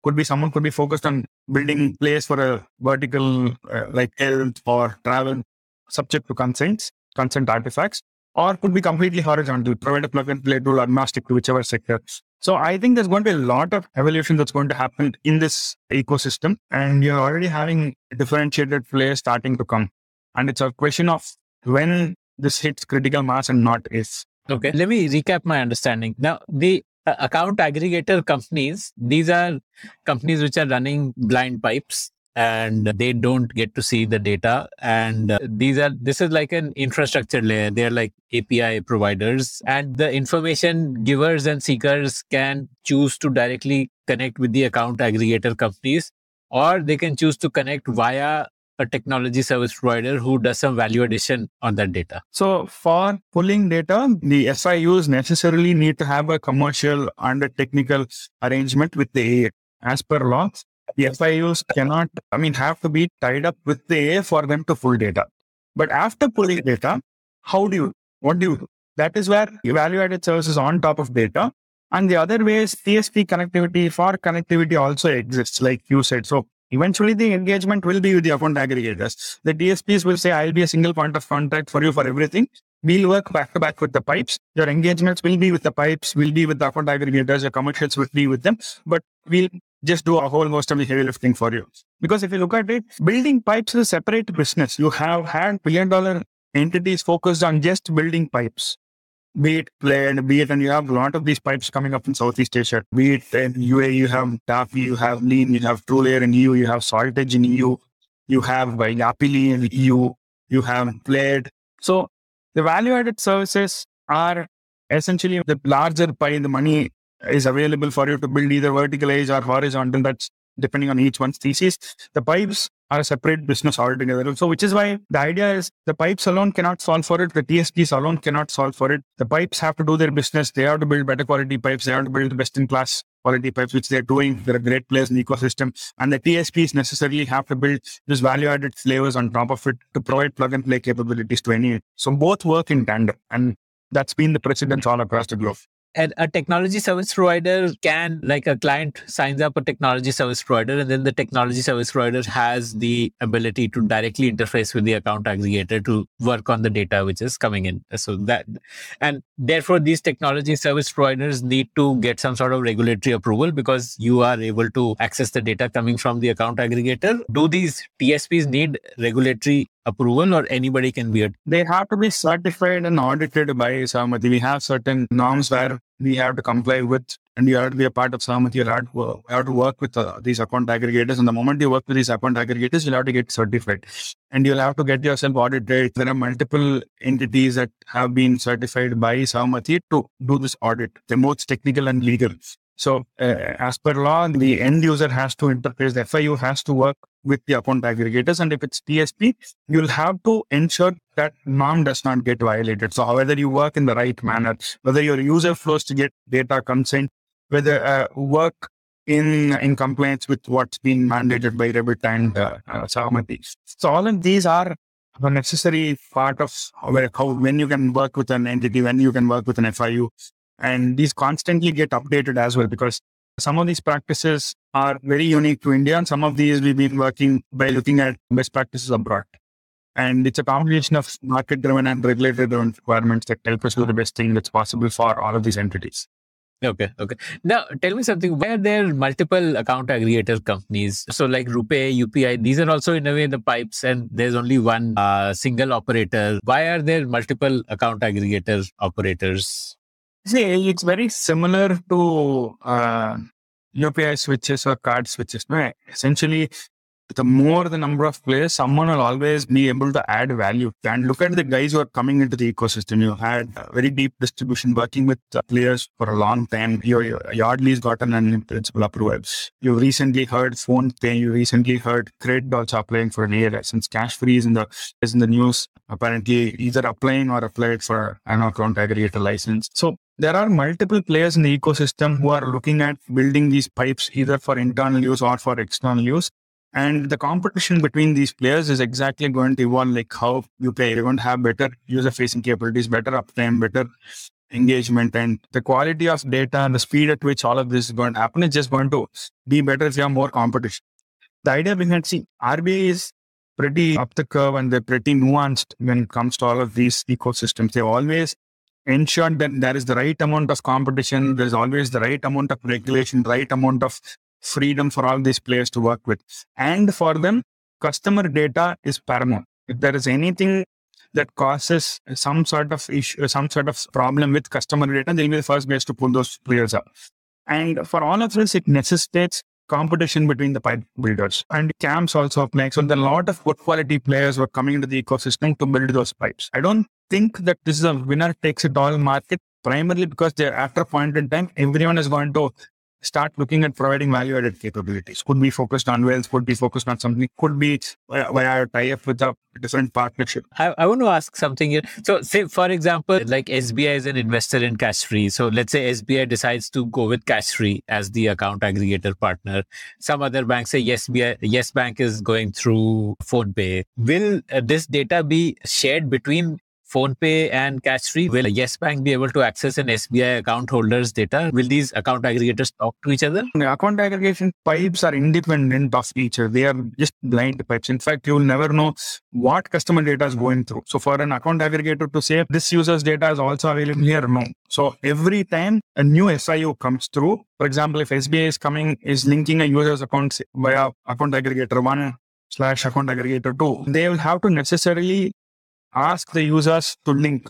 could be someone could be focused on building place for a vertical uh, like health or travel subject to consents, consent artifacts, or could be completely horizontal, provide a plug and play tool agnostic to whichever sector. So I think there's going to be a lot of evolution that's going to happen in this ecosystem, and you're already having differentiated players starting to come. And it's a question of when this hits critical mass and not if. Okay. Let me recap my understanding. Now, the account aggregator companies, these are companies which are running blind pipes and they don't get to see the data. And uh, these are, this is like an infrastructure layer. They're like API providers and the information givers and seekers can choose to directly connect with the account aggregator companies or they can choose to connect via a technology service provider who does some value addition on that data. So for pulling data, the FIUs necessarily need to have a commercial and a technical arrangement with the AA. As per law, the FIUs cannot, I mean, have to be tied up with the AA for them to pull data. But after pulling data, how do you, what do you do? That is where value-added services on top of data. And the other way is TSP connectivity for connectivity also exists, like you said. So Eventually, the engagement will be with the account aggregators. The TSPs will say, I'll be a single point of contact for you for everything. We'll work back to back with the pipes. Your engagements will be with the pipes, will be with the account aggregators, your commercials will be with them, but we'll just do a whole most of the heavy lifting for you. Because if you look at it, building pipes is a separate business. You have had billion dollar entities focused on just building pipes be it Plaid, be it, and you have a lot of these pipes coming up in Southeast Asia. Be it in UAE, you have Tafi, you have Lean, you have TrueLayer in EU, you have Salt Edge in EU, you have Yapily in EU, you have Plaid. So the value added services are essentially the larger pie, the money is available for you to build either vertical edge or horizontal. That's depending on each one's thesis. The pipes are a separate business altogether. So, which is why the idea is the pipes alone cannot solve for it. The TSPs alone cannot solve for it. The pipes have to do their business. They have to build better quality pipes. They have to build the best in class quality pipes, which they're doing. They're a great players in the ecosystem. And the TSPs necessarily have to build this value added flavors on top of it to provide plug and play capabilities to any. So both work in tandem. And that's been the precedence all across the globe and a technology service provider can like a client signs up a technology service provider and then the technology service provider has the ability to directly interface with the account aggregator to work on the data which is coming in. So that and therefore these technology service providers need to get some sort of regulatory approval because you are able to access the data coming from the account aggregator. Do these tsps need regulatory approval or anybody can be it? They have to be certified and audited by Sahamati. We have certain norms where we have to comply with and you have to be a part of Sahamati. You have to, have to work with uh, these account aggregators. And the moment you work with these account aggregators, you'll have to get certified and you'll have to get yourself audited. There are multiple entities that have been certified by Sahamati to do this audit. They're both technical and legal. So, uh, as per law, the end user has to interface. The FIU has to work with the account aggregators. And if it's TSP, you'll have to ensure that norm does not get violated. So, whether you work in the right manner, whether your user flows to get data consent, whether uh, work in in compliance with what's been mandated by ReBIT and uh, uh, So, all of these are a necessary part of how, when you can work with an entity, when you can work with an FIU, and these constantly get updated as well because some of these practices are very unique to India, and some of these we've been working by looking at best practices abroad. And it's a combination of market driven and regulatory driven requirements that help us do the best thing that's possible for all of these entities. Okay, okay. Now, tell me something. Why are there multiple account aggregator companies? So, like RuPay, UPI, these are also in a way the pipes, and there's only one uh, single operator. Why are there multiple account aggregator operators? See, it's very similar to uh, UPI switches or card switches. Right? Essentially, the more the number of players, someone will always be able to add value. And look at the guys who are coming into the ecosystem. You had very deep distribution working with uh, players for a long time. Your, your Yodlee's gotten an principal approval. You recently heard PhonePe. You recently heard Credit also applying for an A license. Cashfree is in the is in the news. Apparently, either applying or applied for an account aggregator license. So there are multiple players in the ecosystem who are looking at building these pipes either for internal use or for external use. And the competition between these players is exactly going to evolve like how you play. You're going to have better user facing capabilities, better uptime, better engagement, and the quality of data and the speed at which all of this is going to happen is just going to be better if you have more competition. The idea behind see RBI is pretty up the curve and they're pretty nuanced when it comes to all of these ecosystems. They always ensure that there is the right amount of competition, there's always the right amount of regulation, right amount of freedom for all these players to work with. And for them, customer data is paramount. If there is anything that causes some sort of issue, some sort of problem with customer data, they'll be the first guys to pull those players up. And for all of this, it necessitates competition between the pipe builders and CAMS also applying. So there are a lot of good quality players who are coming into the ecosystem to build those pipes. I don't think that this is a winner takes it all market primarily because they're after a point in time, everyone is going to start looking at providing value added capabilities. Could be focused on wells, could be focused on something, could be via a tie up with a different partnership. I, I want to ask something here. So, say, for example, like SBI is an investor in Cashfree. So, let's say SBI decides to go with Cashfree as the account aggregator partner. Some other banks say yes, BI, yes Bank is going through PhonePe. Will uh, this data be shared between PhonePe and Cashfree, will Yes Bank be able to access an SBI account holder's data? Will these account aggregators talk to each other? The account aggregation pipes are independent of each other. They are just blind pipes. In fact, you will never know what customer data is going through. So for an account aggregator to say this user's data is also available here, no. So every time a new FIU comes through, for example, if SBI is coming, is linking a user's account via account aggregator one slash account aggregator two, they will have to necessarily ask the users to link.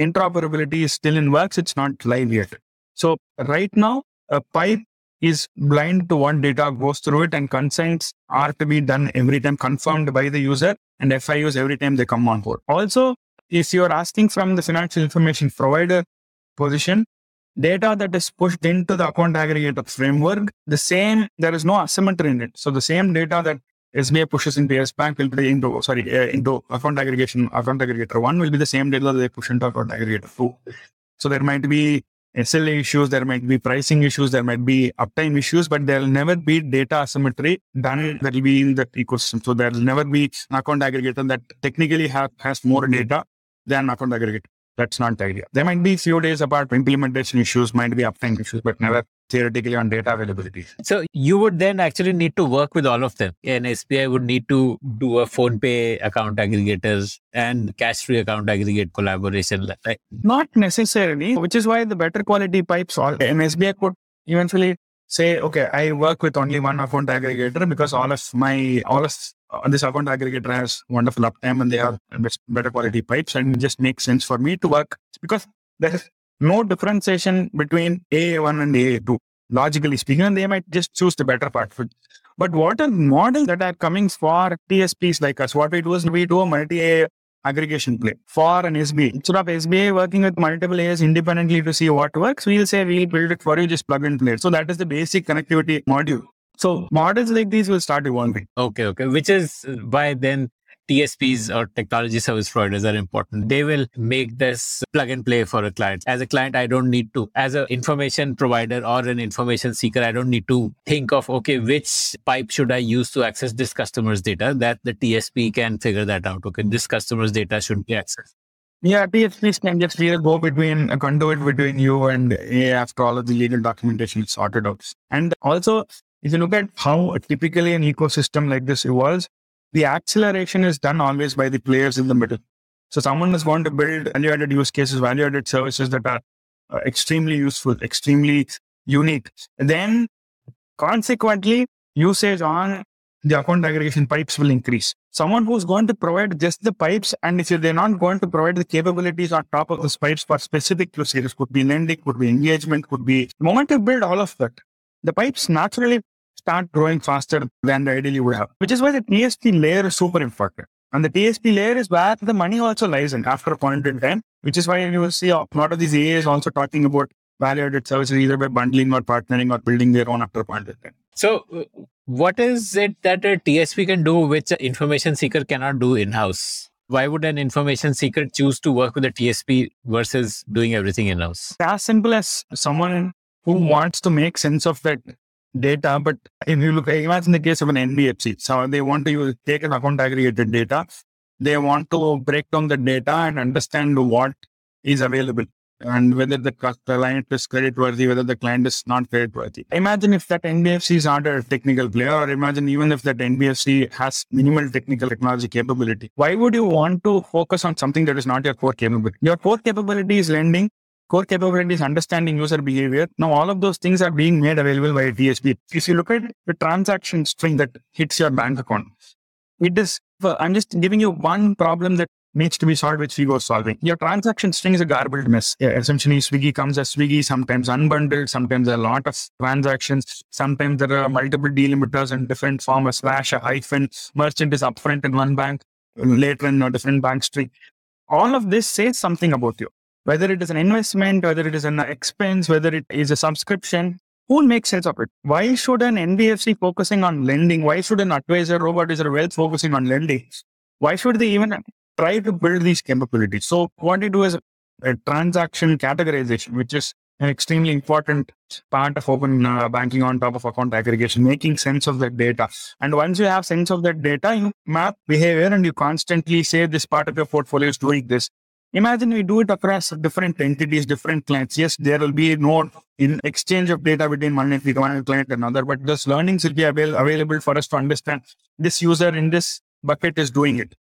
Interoperability is still in works. It's not live yet. So right now, a pipe is blind to what data goes through it and consents are to be done every time confirmed by the user and FIUs every time they come on board. Also, if you're asking from the financial information provider position, data that is pushed into the account aggregator framework, the same, there is no asymmetry in it. So the same data that SBI pushes into Yes Bank will be into, sorry, uh, into account aggregation, account aggregator one will be the same data that they push into account aggregator two. So there might be SLA issues, there might be pricing issues, there might be uptime issues, but there will never be data asymmetry done that will be in that ecosystem. So there will never be an account aggregator that technically have, has more data than account aggregator. That's not the idea. There might be few days apart implementation issues, might be uptime issues, but never theoretically on data availability. So you would then actually need to work with all of them. And SBI would need to do a PhonePe account aggregators and Cashfree account aggregate collaboration. Right? Not necessarily, which is why the better quality pipes all and SBI could eventually say, okay, I work with only one account aggregator because all of my all of uh, this account aggregator has wonderful uptime and they have better quality pipes and it just makes sense for me to work because there is no differentiation between AA1 and AA2. Logically speaking, and they might just choose the better part. But what are models that are coming for TSPs like us? What we do is we do a multi aggregation play for an SBI. Instead of SBI working with multiple AS independently to see what works, we'll say we'll build it for you, just plug and play. So that is the basic connectivity module. So models like these will start evolving. Okay, okay. Which is why then TSPs or uh, technology service providers are important. They will make this plug and play for a client. As a client, I don't need to, as an information provider or an information seeker, I don't need to think of, okay, which pipe should I use to access this customer's data? That the TSP can figure that out. Okay, this customer's data shouldn't be accessed. Yeah, TSPs can just really go between a conduit between you and A after all of the legal documentation is sorted out. And also, if you look at how typically an ecosystem like this evolves, the acceleration is done always by the players in the middle. So someone is going to build value-added use cases, value-added services that are uh, extremely useful, extremely unique. And then consequently, usage on the account aggregation pipes will increase. Someone who's going to provide just the pipes, and if they're not going to provide the capabilities on top of those pipes for specific use cases, could be lending, could be engagement, could be the moment you build all of that, the pipes naturally start growing faster than they ideally would have, which is why the TSP layer is super important. And the TSP layer is where the money also lies in after a point in time, which is why you will see a lot of these AAs also talking about value-added services either by bundling or partnering or building their own after a point in time. So, what is it that a TSP can do which an information seeker cannot do in-house? Why would an information seeker choose to work with a TSP versus doing everything in-house? As simple as someone who hmm. wants to make sense of that data. But if you look, imagine the case of an NBFC. So they want to use, take an account aggregated data. They want to break down the data and understand what is available and whether the client is creditworthy, whether the client is not creditworthy. Imagine if that NBFC is not a technical player, or imagine even if that NBFC has minimal technical technology capability. Why would you want to focus on something that is not your core capability? Your core capability is lending core capabilities, understanding user behavior. Now, all of those things are being made available by TSP. If you look at the transaction string that hits your bank account, it is, I'm just giving you one problem that needs to be solved, which Swiggy is solving. Your transaction string is a garbled mess. Yeah, essentially, Swiggy comes as Swiggy, sometimes unbundled, sometimes a lot of transactions, sometimes there are multiple delimiters in different form, a slash, a hyphen, merchant is upfront in one bank, later in a different bank string. All of this says something about you. Whether it is an investment, whether it is an expense, whether it is a subscription, who makes sense of it? Why should an NBFC focusing on lending? Why should an advisor, robot advisor wealth focusing on lending? Why should they even try to build these capabilities? So what we do is a transaction categorization, which is an extremely important part of open uh, banking on top of account aggregation, making sense of that data. And once you have sense of that data, you map behavior and you constantly say this part of your portfolio is doing this. Imagine we do it across different entities, different clients. Yes, there will be no in exchange of data between one entity, one client and another, but this learnings will be avail- available for us to understand this user in this bucket is doing it.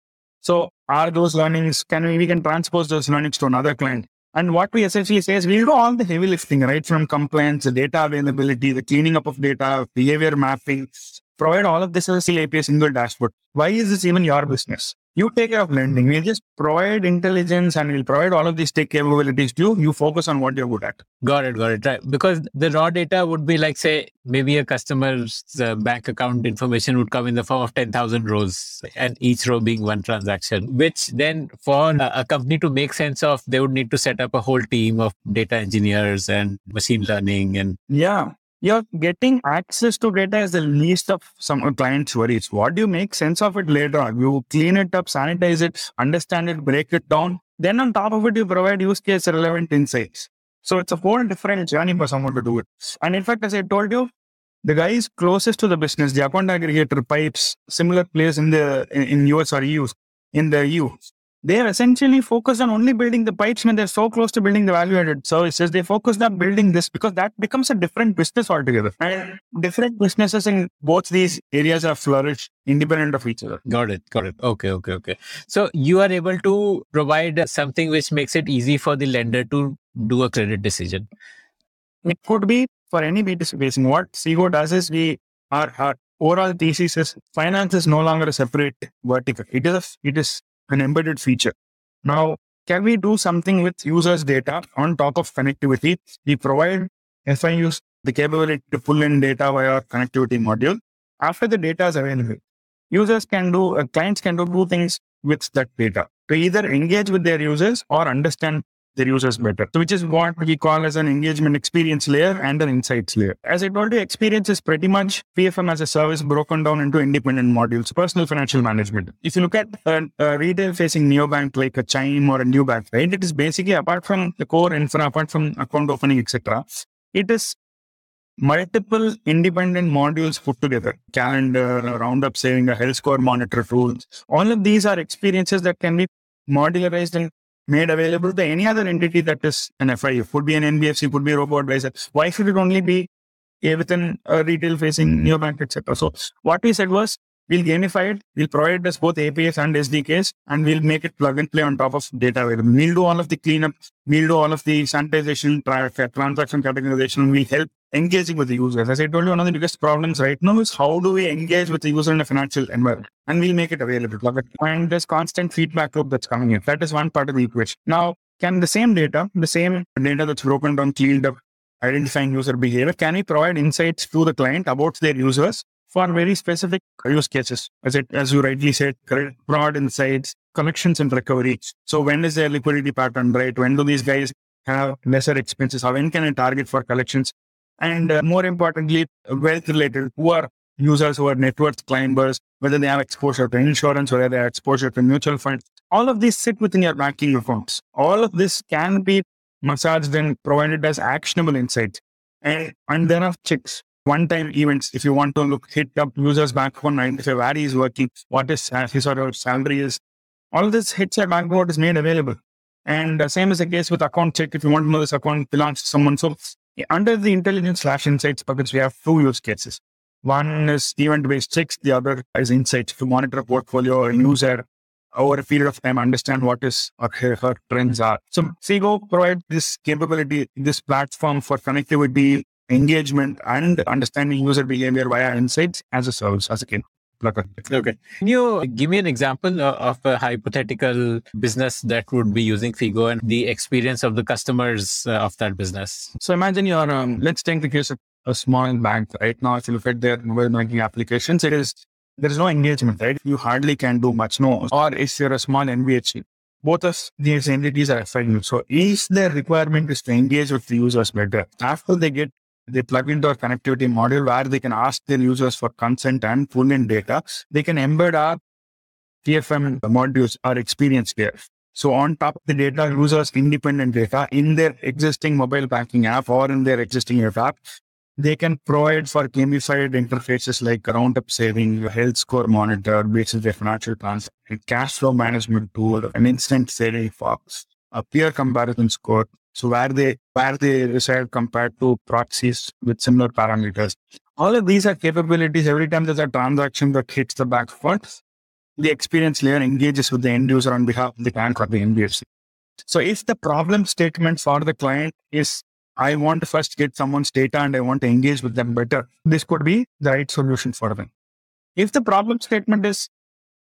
So are those learnings, can we, we can transpose those learnings to another client? And what we essentially say is we'll do all the heavy lifting, right? From compliance, the data availability, the cleaning up of data, behavior mapping, provide all of this as a API single dashboard. Why is this even your business? You take care of lending. We'll just provide intelligence and we'll provide all of these tech capabilities to you. You focus on what you're good at. Got it, got it. Right. Because the raw data would be like, say, maybe a customer's uh, bank account information would come in the form of 10,000 rows and each row being one transaction, which then for a, a company to make sense of, they would need to set up a whole team of data engineers and machine learning and Yeah. You're getting access to data is the least of some clients' worries. What do you make sense of it later on? You clean it up, sanitize it, understand it, break it down. Then on top of it, you provide use case relevant insights. So it's a whole different journey for someone to do it. And in fact, as I told you, the guys closest to the business, the account aggregator pipes, similar place in the in, in US or EU, in the EU, they are essentially focused on only building the pipes when they're so close to building the value added services. They focused on building this because that becomes a different business altogether. And different businesses in both these areas have flourished independent of each other. Got it. Got it. Okay. Okay. Okay. So you are able to provide something which makes it easy for the lender to do a credit decision. It could be for any B2C facing. What Fego does is we are, our overall thesis is finance is no longer a separate vertical. It is a, it is an embedded feature. Now, can we do something with users' data on top of connectivity? We provide FIUs the capability to pull in data via our connectivity module. After the data is available, users can do, uh, clients can do two things with that data to either engage with their users or understand their users better. So which is what we call as an engagement experience layer and an insights layer. As I told you, experience is pretty much PFM as a service broken down into independent modules, personal financial management. If you look at a, a retail facing neobank like a Chime or a new bank, right, it is basically apart from the core infra, apart from account opening, etc., it is multiple independent modules put together calendar roundup saving a health score monitor tools all of these are experiences that can be modularized and made available to any other entity that is an FIU. Could be an NBFC, could be a robo advisor. Why should it only be within a retail facing neobank, etc.? So what we said was we'll gamify it, we'll provide us both APIs and SDKs, and we'll make it plug and play on top of data available. We'll do all of the cleanup, we'll do all of the sanitization, transaction categorization, we'll help engaging with the users. As I told you, one of the biggest problems right now is how do we engage with the user in a financial environment? And we'll make it available. And there's constant feedback loop that's coming in. That is one part of the equation. Now, can the same data, the same data that's broken down, cleaned up, identifying user behavior, can we provide insights to the client about their users for very specific use cases? As it, as you rightly said, broad insights, collections and recovery. So when is their liquidity pattern right? When do these guys have lesser expenses? How when can I target for collections? And uh, more importantly, wealth related, who are users who are net worth climbers, whether they have exposure to insurance, whether they have exposure to mutual funds. All of these sit within your banking accounts. All of this can be massaged and provided as actionable insights. And, and there are checks, one time events. If you want to look, hit up users bank account, a vary is working, what is his or her salary is. All this hits your bank account is made available. And uh, same is the case with account check. If you want to know this account belongs to someone. So under the intelligence slash insights buckets, we have two use cases. One is event-based checks. The other is insights to monitor a portfolio or user over a period of time, understand what is or her, her trends are. So Fego provide this capability, this platform for connectivity, engagement, and understanding user behavior via insights as a service, as a plug and play. Okay. Can you give me an example uh, of a hypothetical business that would be using Fego and the experience of the customers uh, of that business? So imagine you're, um, let's take the case of a small bank right now. If you look at their mobile banking applications, it is, there is no engagement, right? You hardly can do much, no. Or if you're a small NBFC, both of these entities are affecting. So each their requirement is to engage with the users better. After they get they plug into our connectivity module where they can ask their users for consent and pull in data. They can embed our PFM modules, our experience there. So on top of the data, users independent data in their existing mobile banking app or in their existing app, they can provide for gamified interfaces like roundup saving, health score monitor, based on their financial plans, cash flow management tool, an instant saving box, a peer comparison score, so where they where they reside compared to proxies with similar parameters. All of these are capabilities. Every time there's a transaction that hits the back foot, the experience layer engages with the end user on behalf of the bank or the NBFC. So if the problem statement for the client is I want to first get someone's data and I want to engage with them better, this could be the right solution for them. If the problem statement is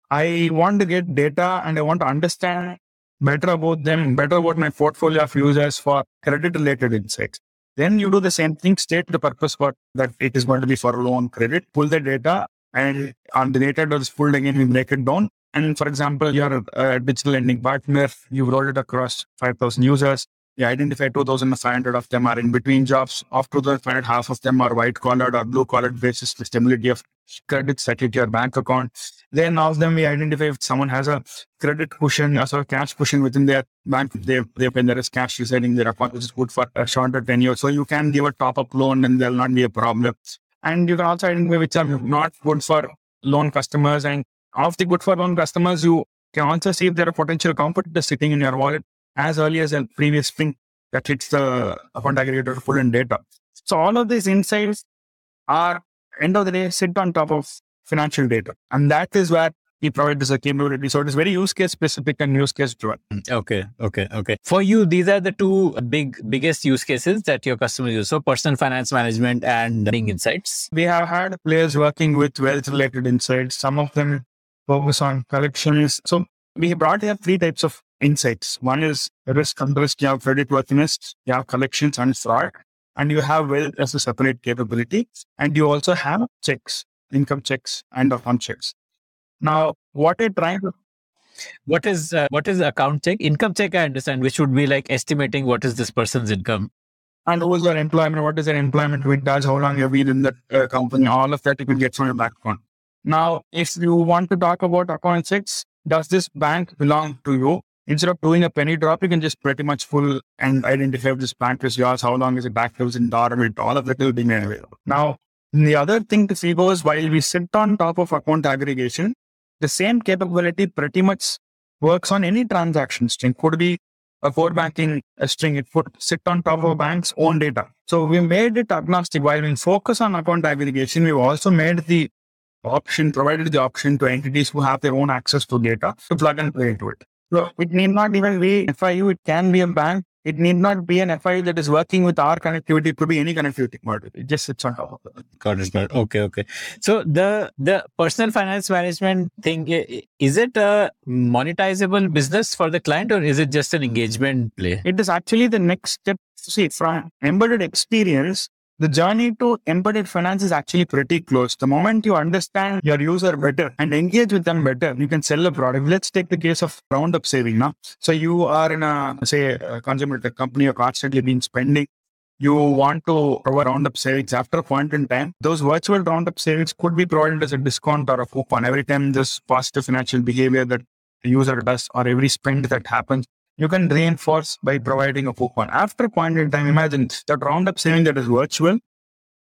I want to get data and I want to understand better about them, better about my portfolio of users for credit related insights. Then you do the same thing, state the purpose for that it is going to be for loan credit, pull the data and on the data that is pulled again, we break it down. And for example, you're a uh, digital lending partner, you've rolled it across 5,000 users. You identify 2,500 of them are in between jobs. Of 2,500, half of them are white collared or blue collared basis the stability of credit set it your bank account. Then of them we identify if someone has a credit cushion or a cash cushion within their bank, they they when there is cash residing their account, which is good for a shorter tenure. So you can give a top up loan and there'll not be a problem. And you can also identify which are not good for loan customers. And of the good for loan customers, you can also see if there are potential competitors sitting in your wallet as early as a previous thing that hits the account aggregator to pull in data. So all of these insights are end of the day sit on top of financial data. And that is where we provide this capability. So it is very use case specific and use case driven. Mm, okay, okay, okay. For you, these are the two big biggest use cases that your customers use. So personal finance management and lending insights. We have had players working with wealth related insights. Some of them focus on collections. So we brought here three types of insights. One is risk and risk, you have credit worthiness, you have collections and fraud, and you have wealth as a separate capability. And you also have checks income checks and account checks. Now, what we're trying to what is uh, what is account check? Income check, I understand, which would be like estimating what is this person's income. And who's their employment? What is their employment with does? How long have been in that uh, company? All of that you can get from your bank account. Now, if you want to talk about account checks, does this bank belong to you? Instead of doing a penny drop, you can just pretty much full and identify if this bank is yours, how long is it active in dormant, all of that will be made available. Now, the other thing to see was while we sit on top of account aggregation, the same capability pretty much works on any transaction string. Could be a core banking string. It could sit on top of a bank's own data. So we made it agnostic. While we focus on account aggregation, we've also made the option, provided the option to entities who have their own access to data to plug and play into it. So it need not even be FIU. It can be a bank it need not be an FI that is working with our connectivity. It could be any connectivity model. It just sits on top of it. Got it. Got it. Okay. Okay. So the the personal finance management thing is it a monetizable business for the client or is it just an engagement play? It is actually the next step. See, from embedded experience, the journey to embedded finance is actually pretty close. The moment you understand your user better and engage with them better, you can sell a product. Let's take the case of roundup saving now. So you are in a, say, a consumer company, you're constantly been spending. You want to provide roundup savings after a point in time. Those virtual roundup savings could be provided as a discount or a coupon every time this positive financial behavior that the user does or every spend that happens you can reinforce by providing a coupon. After a point in time, imagine that roundup saving that is virtual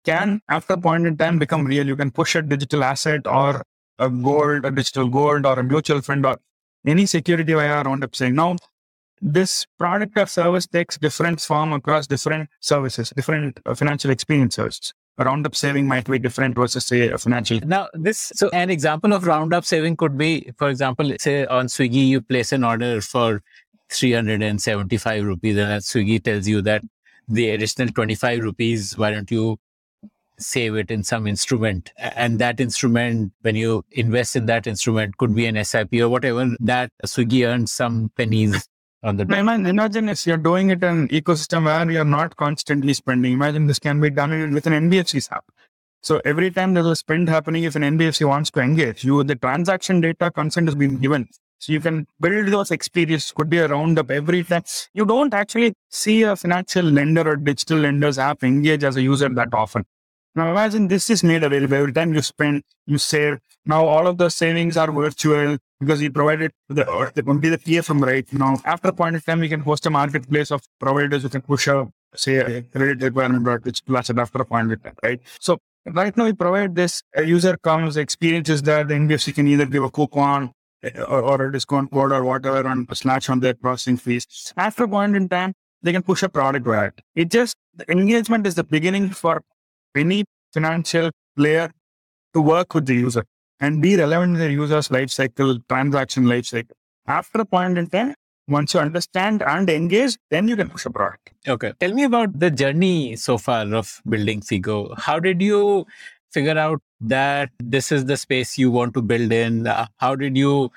can, after a point in time, become real. You can push a digital asset or a gold, a digital gold, or a mutual fund, or any security via roundup saving. Now, this product or service takes different form across different services, different uh, financial experience services. A roundup saving might be different versus say a financial. Now, this so an example of roundup saving could be, for example, say on Swiggy, you place an order for 375 rupees and Swiggy tells you that the additional 25 rupees, why don't you save it in some instrument. And that instrument, when you invest in that instrument, could be an SIP or whatever, that Swiggy earns some pennies on the Imagine, imagine if you're doing it in an ecosystem where you're not constantly spending. Imagine this can be done with an NBFC's app. So every time there's a spend happening, if an NBFC wants to engage you, the transaction data consent has been given. So you can build those experiences, could be a roundup every time. You don't actually see a financial lender or digital lender's app engage as a user that often. Now imagine this is made available every time you spend, you save. Now all of the savings are virtual because you provided the, the be the PFM right now. After a point in time, we can host a marketplace of providers who can push a say a credit requirement or digital asset after a point in time, right? So right now we provide this a user comes experiences that the NBFC can either give a coupon or, or a discount code or whatever on slash on their processing fees. After a point in time, they can push a product right. It just the engagement is the beginning for any financial player to work with the user and be relevant in the user's life cycle, transaction life cycle. After a point in time, once you understand and engage, then you can push a product. Okay. Tell me about the journey so far of building Fego. How did you figure out that this is the space you want to build in? Uh, how did you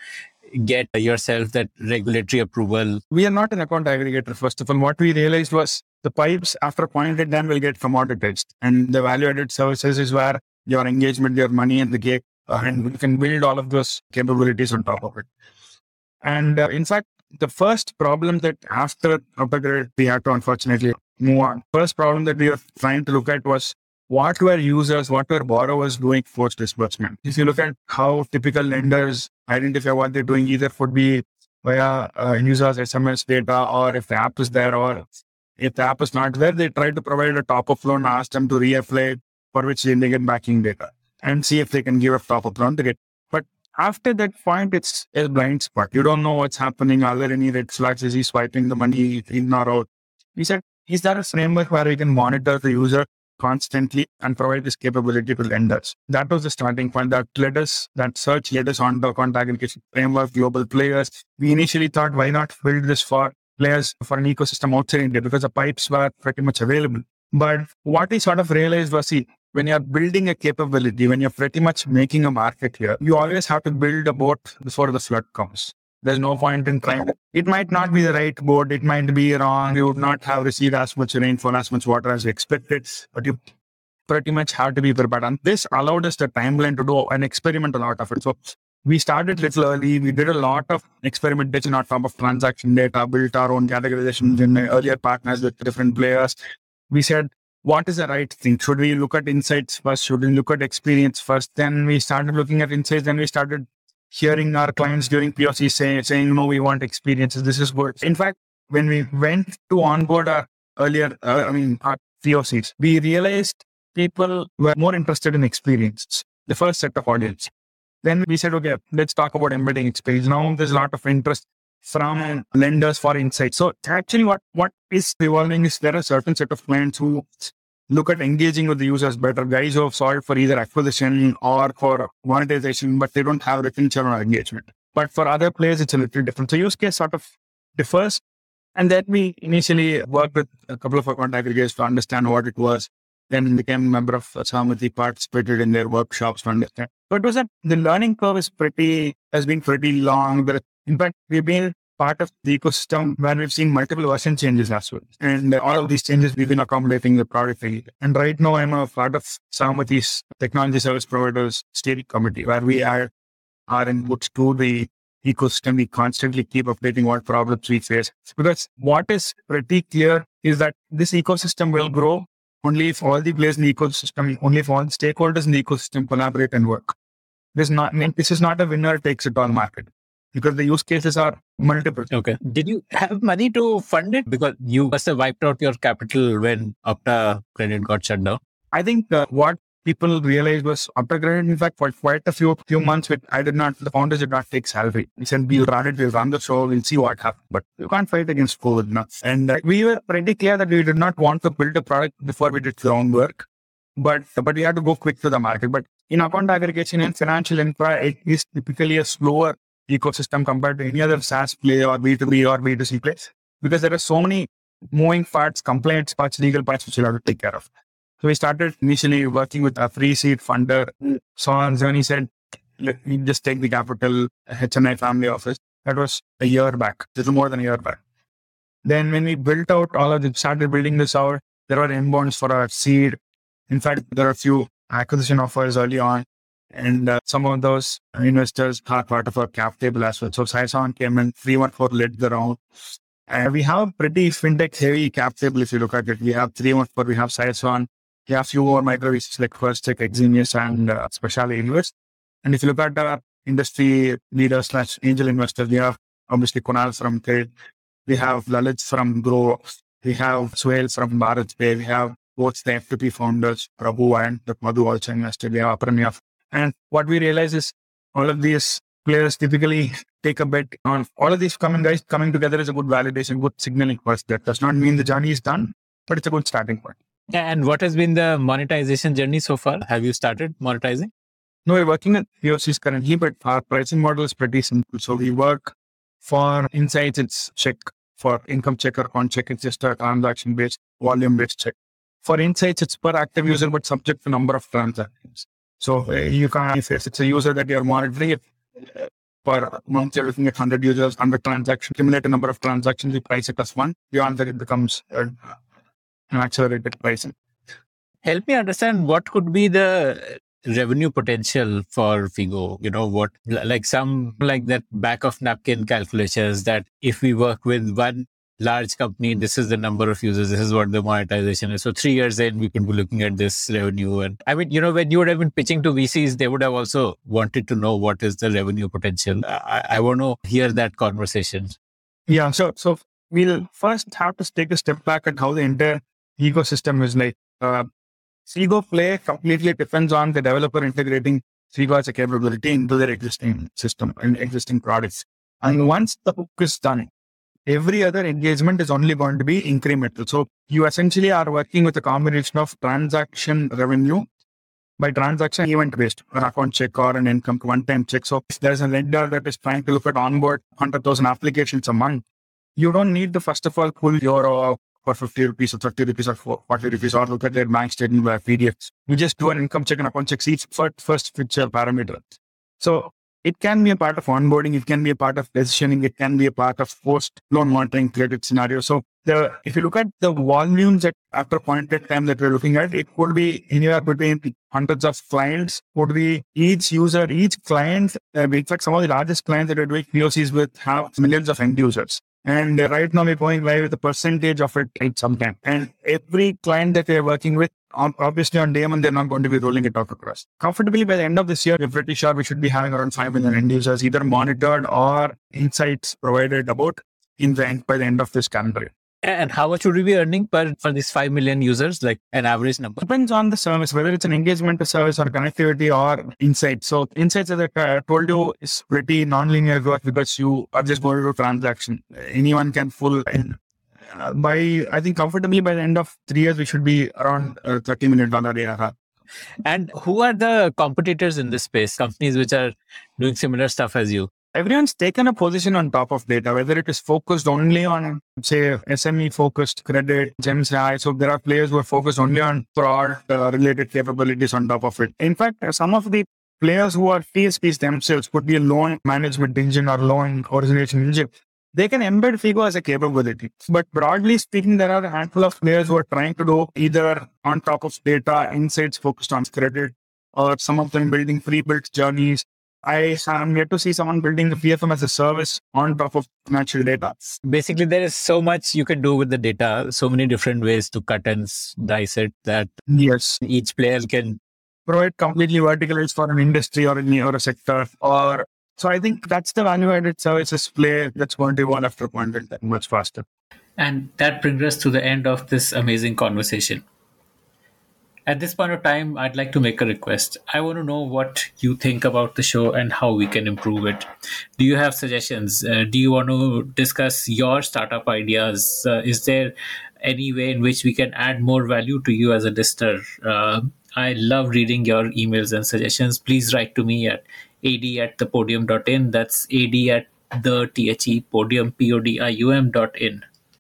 get yourself that regulatory approval? We are not an account aggregator, first of all. What we realized was the pipes, after a point in will get commoditized. And the value added services is where your engagement, your money, and the gate, uh, and you can build all of those capabilities on top of it. And uh, in fact, the first problem that after upgrade we had to unfortunately move on. First problem that we were trying to look at was what were users, what were borrowers doing post disbursement. If you look at how typical lenders identify what they're doing, either would be via uh, users SMS data, or if the app is there, or if the app is not there, they try to provide a top up loan, ask them to reapply, for which they get backing data and see if they can give a top up loan to get But after that point, it's a blind spot. You don't know what's happening. Are there any red flags? Is he swiping the money in or out? We said, is there a framework where we can monitor the user constantly and provide this capability to lenders? That was the starting point that led us, that search led us on the account aggregation framework, global players. We initially thought, why not build this for players for an ecosystem outside India because the pipes were pretty much available. But what we sort of realized was, see, when you're building a capability, when you're pretty much making a market here, you always have to build a boat before the flood comes. There's no point in trying. It might not be the right board. It might be wrong. You would not have received as much rainfall, as much water as expected, but you pretty much have to be prepared. And this allowed us the timeline to do an experiment a lot of it. So we started little early. We did a lot of experimentation on top of transaction data, built our own categorizations in earlier partners with different players. We said, what is the right thing? Should we look at insights first? Should we look at experience first? Then we started looking at insights. Then we started hearing our clients during POC say, saying, no, we want experiences. This is good. In fact, when we went to onboard our earlier, uh, I mean, our POCs, we realized people were more interested in experiences, the first set of audience. Then we said, okay, let's talk about embedding experience. Now there's a lot of interest from lenders for insight. So actually what, what is evolving is there are certain set of clients who look at engaging with the users better, guys who have solved for either acquisition or for monetization, but they don't have retention or engagement. But for other players, it's a little different. So use case sort of differs. And then we initially worked with a couple of account aggregators to understand what it was. Then became a member of Sahamati, participated in their workshops to understand. But it was that the learning curve is pretty, has been pretty long. But in fact, we've been part of the ecosystem where we've seen multiple version changes as well. And all of these changes we've been accommodating the product. And right now I'm a part of Sahamati's technology service providers steering committee where we are our inputs to the ecosystem. We constantly keep updating what problems we face. Because what is pretty clear is that this ecosystem will grow only if all the players in the ecosystem, only if all the stakeholders in the ecosystem collaborate and work. This not this is not a winner takes it all market because the use cases are multiple. Okay. Did you have money to fund it? Because you must have wiped out your capital when Opta Credit got shut down. I think uh, what people realized was Opta Credit, in fact, for quite a few few months, with I did not, the founders did not take salary. We said, we'll run it, we'll run the show, we'll see what happens. But you can't fight against COVID now. And uh, we were pretty clear that we did not want to build a product before we did groundwork. But but we had to go quick to the market. But in account aggregation and financial infra, it is typically a slower ecosystem compared to any other SaaS play or B2B or B2C place because there are so many moving parts, complaints parts, legal parts which you have to take care of. So we started initially working with a free seed funder. So our journey said, let me just take the capital HNI family office. That was a year back, A little more than a year back. Then when we built out all of it, started building this out, there were inbounds for our seed. In fact, there are a few acquisition offers early on. And uh, some of those investors are part of our cap table as well. So Scion came in, 314 led the round. And we have pretty fintech heavy cap table if you look at it. We have 314, we have Scion, we have few more micro VCs like Firstech, Exenius, and uh, Speciale Invest. And if you look at the industry leaders slash angel investors, we have obviously Kunal from Trade, we have Lalit from Groww, we have Suhail from Bharat we have both the F2P founders, Prabhu and the Madhu also invested, we have Apranya. And what we realize is all of these players typically take a bet on all of these coming guys coming together is a good validation, good signaling first. That does not mean the journey is done, but it's a good starting point. And what has been the monetization journey so far? Have you started monetizing? No, we're working at POCs currently, but our pricing model is pretty simple. So we work for insights, it's check. For income check or con check, it's just a transaction based, volume based check. For insights, it's per active user, but subject to number of transactions. So uh, you can, if it's a user that you're monitoring, it uh, per month you're looking at 100 users, 100 transactions, accumulate a number of transactions, you price it as one. Beyond that, it becomes uh, an accelerated pricing. Help me understand what could be the revenue potential for Fego? You know, what like some like that back of napkin calculations that if we work with one large company, this is the number of users, this is what the monetization is. So three years in, we could be looking at this revenue. And I mean, you know, when you would have been pitching to VCs, they would have also wanted to know what is the revenue potential. I, I want to hear that conversation. Yeah. So, so we'll first have to take a step back at how the entire ecosystem is like. Uh, Fego Play completely depends on the developer integrating Fego as a capability into their existing system and existing products. And once the hook is done, every other engagement is only going to be incremental. So you essentially are working with a combination of transaction revenue by transaction event based, an account check or an income one time check. So if there's a lender that is trying to look at onboard 100,000 applications a month, you don't need to first of all pull your uh, for 50 rupees or 30 rupees or 40 rupees or look at their bank statement by PDFs. You just do an income check and account check each first feature parameter. So it can be a part of onboarding. It can be a part of decisioning. It can be a part of post loan monitoring credit scenario. So the, if you look at the volumes at after point in time that we're looking at, it could be anywhere between hundreds of clients, could be each user, each client. Uh, in fact, some of the largest clients that we're doing POCs with have millions of end users. And right now we're going live with a percentage of it at some time. And every client that we're working with, obviously on day one, they're not going to be rolling it out across. Comfortably by the end of this year, we're pretty sure we should be having around 5 million end users either monitored or insights provided about in the end by the end of this calendar year. And how much would we be earning per for these five million users, like an average number? Depends on the service, whether it's an engagement service or connectivity or insight. So insights, as I told you, is pretty non-linear growth because you are just going to transaction. Anyone can pull in. Uh, by I think comfortably by the end of three years, we should be around uh, thirty million dollar ARR. And who are the competitors in this space? Companies which are doing similar stuff as you? Everyone's taken a position on top of data, whether it is focused only on, say, SME focused credit, GEMS AI. So there are players who are focused only on fraud uh, related capabilities on top of it. In fact, some of the players who are TSPs themselves could be a loan management engine or loan origination engine. They can embed Fego as a capability. But broadly speaking, there are a handful of players who are trying to do either on top of data, insights focused on credit, or some of them building pre-built journeys I am yet to see someone building the PFM as a service on top of natural data. Basically, there is so much you can do with the data, so many different ways to cut and dice it that yes, each player can provide completely verticalized for an industry or a, or a sector. Or so I think that's the value-added services play that's going to evolve after a point in much faster. And that brings us to the end of this amazing conversation. At this point of time, I'd like to make a request. I want to know what you think about the show and how we can improve it. Do you have suggestions? Uh, do you want to discuss your startup ideas? Uh, is there any way in which we can add more value to you as a listener? Uh, I love reading your emails and suggestions. Please write to me at ad at the podium.in. That's ad at the the podium, P-O-D-I-U-M dot in.